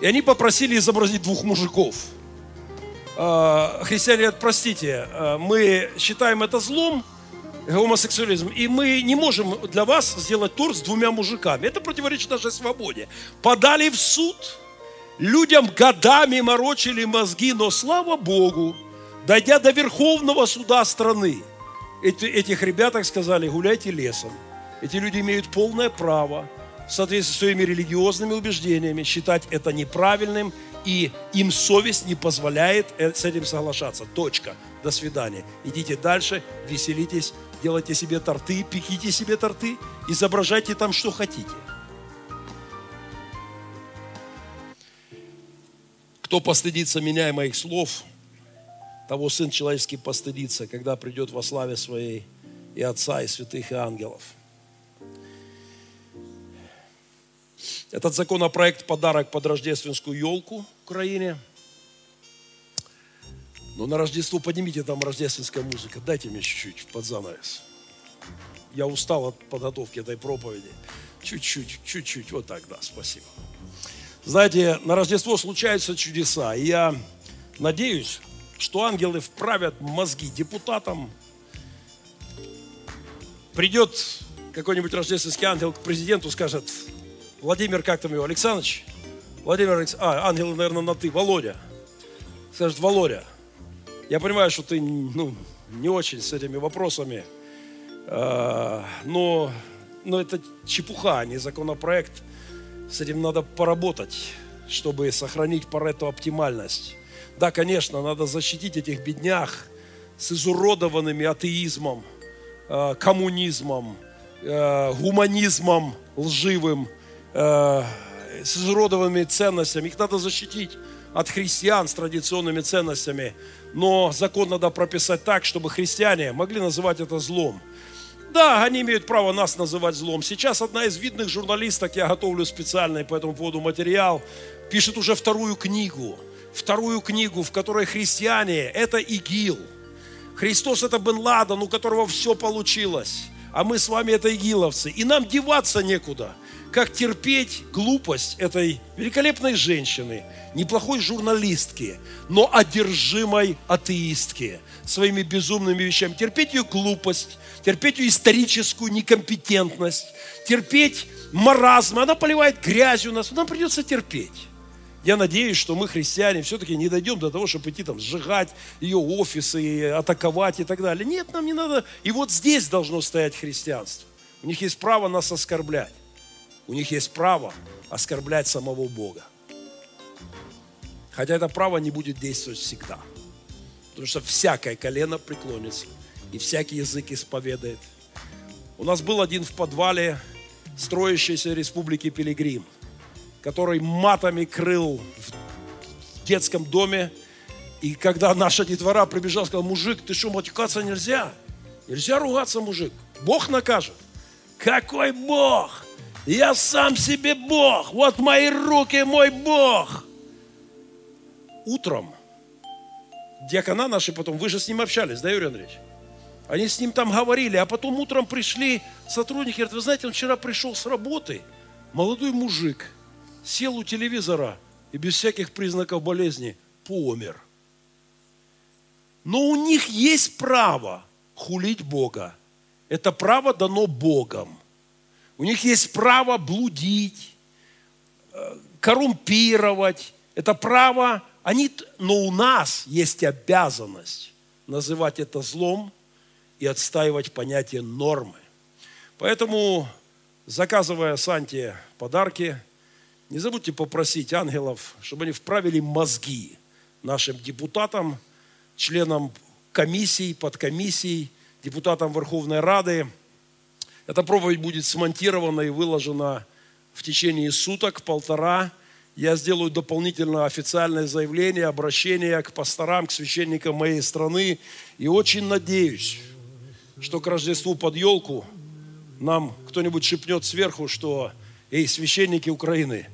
И они попросили изобразить двух мужиков. Э, Христиане говорят, простите, э, мы считаем это злом, гомосексуализм, и мы не можем для вас сделать торт с двумя мужиками. Это противоречит нашей свободе. Подали в суд, людям годами морочили мозги, но слава Богу, дойдя до Верховного суда страны, эти, этих ребяток сказали, гуляйте лесом. Эти люди имеют полное право в соответствии с своими религиозными убеждениями считать это неправильным, и им совесть не позволяет э, с этим соглашаться. Точка. До свидания. Идите дальше, веселитесь, делайте себе торты, пеките себе торты, изображайте там, что хотите. Кто постыдится меня и моих слов, того Сын Человеческий постыдится, когда придет во славе Своей и Отца, и святых, и ангелов. Этот законопроект – подарок под рождественскую елку Украине. Но на Рождество поднимите там рождественская музыка. Дайте мне чуть-чуть под занавес. Я устал от подготовки этой проповеди. Чуть-чуть, чуть-чуть. Вот так, да, спасибо. Знаете, на Рождество случаются чудеса. И я надеюсь, что ангелы вправят мозги депутатам. Придет какой-нибудь рождественский ангел к президенту, скажет, Владимир, как там его, Александрович? Владимир Александрович, а, ангелы, наверное, на ты, Володя. Скажет, Володя, я понимаю, что ты ну, не очень с этими вопросами, э, но, но это чепуха, а не законопроект. С этим надо поработать, чтобы сохранить Парету оптимальность. Да, конечно, надо защитить этих беднях с изуродованными атеизмом, э, коммунизмом, э, гуманизмом лживым, э, с изуродованными ценностями. Их надо защитить от христиан с традиционными ценностями. Но закон надо прописать так, чтобы христиане могли называть это злом. Да, они имеют право нас называть злом. Сейчас одна из видных журналисток, я готовлю специальный по этому поводу материал, пишет уже вторую книгу. Вторую книгу, в которой христиане – это ИГИЛ. Христос – это Бен Ладен, у которого все получилось. А мы с вами – это игиловцы. И нам деваться некуда. Как терпеть глупость этой великолепной женщины, неплохой журналистки, но одержимой атеистки своими безумными вещами. Терпеть ее глупость, терпеть ее историческую некомпетентность, терпеть маразм. Она поливает грязью нас. Нам придется терпеть. Я надеюсь, что мы, христиане, все-таки не дойдем до того, чтобы идти там сжигать ее офисы, атаковать и так далее. Нет, нам не надо. И вот здесь должно стоять христианство. У них есть право нас оскорблять. У них есть право оскорблять самого Бога. Хотя это право не будет действовать всегда. Потому что всякое колено преклонится, и всякий язык исповедает. У нас был один в подвале строящейся республики Пилигрим. который матами крыл в детском доме. И когда наша детвора прибежала, сказала, мужик, ты что, матюкаться нельзя? Нельзя ругаться, мужик. Бог накажет. Какой Бог? Я сам себе Бог. Вот мои руки, мой Бог. Утром диакона наши потом, вы же с ним общались, да, Юрий Андреевич? Они с ним там говорили, а потом утром пришли сотрудники, говорят, вы знаете, он вчера пришел с работы, молодой мужик, сел у телевизора и без всяких признаков болезни помер. Но у них есть право хулить Бога. Это право дано Богом. У них есть право блудить, э, коррумпировать. Это право, они, но у нас есть обязанность называть это злом и отстаивать понятие нормы. Поэтому, заказывая Санте подарки, не забудьте попросить ангелов, чтобы они вправили мозги нашим депутатам, членам комиссий, подкомиссий, депутатам Верховной Рады. Эта проповедь будет смонтирована и выложена в течение суток, полтора. Я сделаю дополнительно официальное заявление, обращение к пасторам, к священникам моей страны. И очень надеюсь, что к Рождеству под елку нам кто-нибудь шепнет сверху, что «Эй, священники Украины,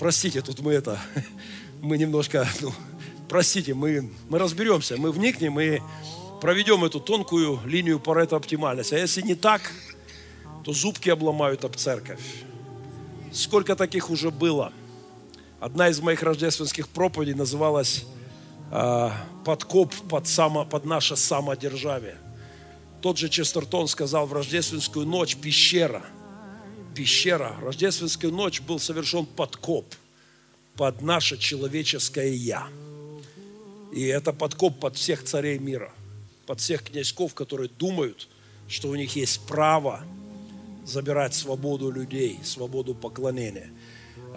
простите, тут мы это, мы немножко, ну, простите, мы, мы разберемся, мы вникнем и проведем эту тонкую линию Парето оптимальности. А если не так, то зубки обломают об церковь. Сколько таких уже было? Одна из моих рождественских проповедей называлась э, «Подкоп под, само, под наше самодержавие». Тот же Честертон сказал в рождественскую ночь «Пещера». Пещера. Рождественскую ночь был совершен подкоп под наше человеческое «я». И это подкоп под всех царей мира, под всех князьков, которые думают, что у них есть право забирать свободу людей, свободу поклонения.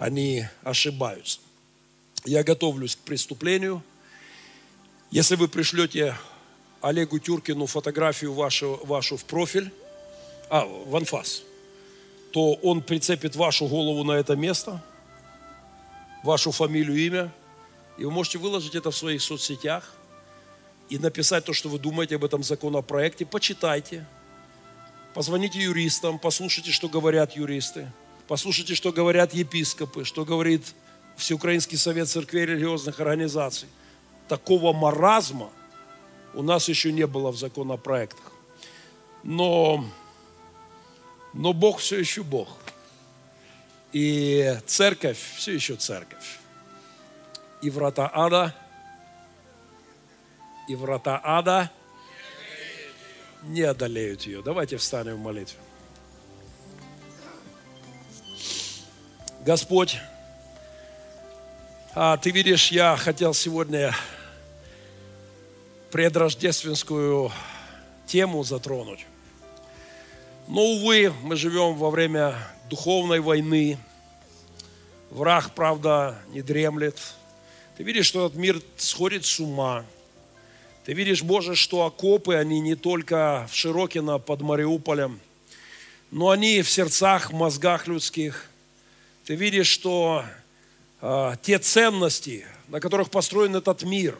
Они ошибаются. Я готовлюсь к преступлению. Если вы пришлете Олегу Тюркину фотографию вашу, вашу в профиль, а, в анфас, то он прицепит вашу голову на это место, вашу фамилию, имя – и вы можете выложить это в своих соцсетях и написать то, что вы думаете об этом законопроекте. Почитайте, позвоните юристам, послушайте, что говорят юристы, послушайте, что говорят епископы, что говорит Всеукраинский совет церквей религиозных организаций. Такого маразма у нас еще не было в законопроектах. Но, но Бог все еще Бог. И церковь все еще церковь и врата ада, и врата ада не одолеют ее. Давайте встанем в молитве. Господь, а, ты видишь, я хотел сегодня предрождественскую тему затронуть. Но, увы, мы живем во время духовной войны. Враг, правда, не дремлет. Ты видишь, что этот мир сходит с ума. Ты видишь, Боже, что окопы, они не только в Широкино под Мариуполем, но они в сердцах, в мозгах людских. Ты видишь, что э, те ценности, на которых построен этот мир,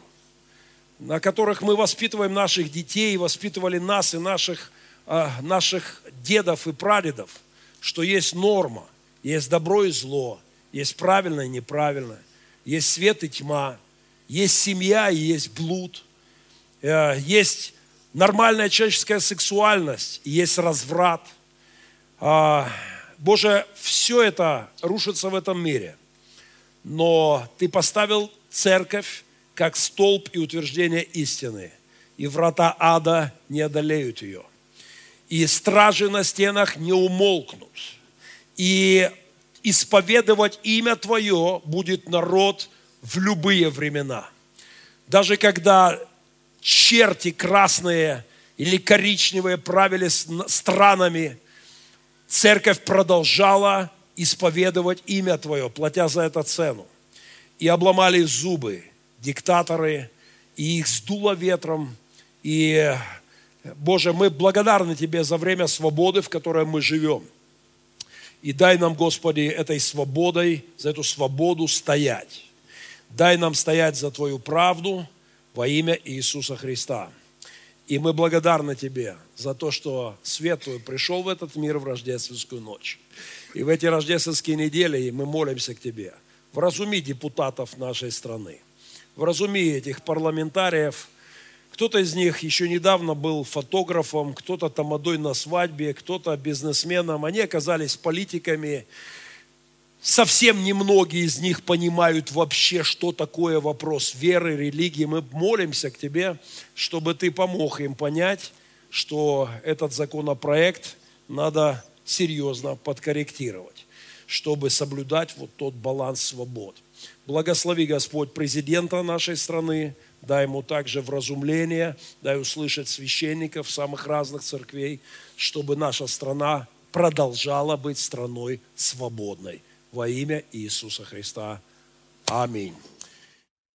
на которых мы воспитываем наших детей, воспитывали нас и наших, э, наших дедов и прадедов, что есть норма, есть добро и зло, есть правильное и неправильное – есть свет и тьма, есть семья и есть блуд, есть нормальная человеческая сексуальность, есть разврат. А, Боже, все это рушится в этом мире. Но Ты поставил церковь как столб и утверждение истины. И врата ада не одолеют ее. И стражи на стенах не умолкнут. И исповедовать имя Твое будет народ в любые времена. Даже когда черти красные или коричневые правили странами, церковь продолжала исповедовать имя Твое, платя за это цену. И обломали зубы диктаторы, и их сдуло ветром. И, Боже, мы благодарны Тебе за время свободы, в которой мы живем – И дай нам, Господи, этой свободой, за эту свободу стоять. Дай нам стоять за Твою правду во имя Иисуса Христа. И мы благодарны Тебе за то, что Свет Твой пришел в этот мир в рождественскую ночь. И в эти рождественские недели мы молимся к Тебе. Вразуми депутатов нашей страны. Вразуми этих парламентариев. Кто-то из них еще недавно был фотографом, кто-то тамадой на свадьбе, кто-то бизнесменом. Они оказались политиками, совсем немногие из них понимают вообще, что такое вопрос веры, религии. Мы молимся к Тебе, чтобы Ты помог им понять, что этот законопроект надо серьезно подкорректировать, чтобы соблюдать вот тот баланс свобод. Благослови, Господь, президента нашей страны, дай ему также вразумление, дай услышать священников самых разных церквей, чтобы наша страна продолжала быть страной свободной во имя Иисуса Христа. Аминь.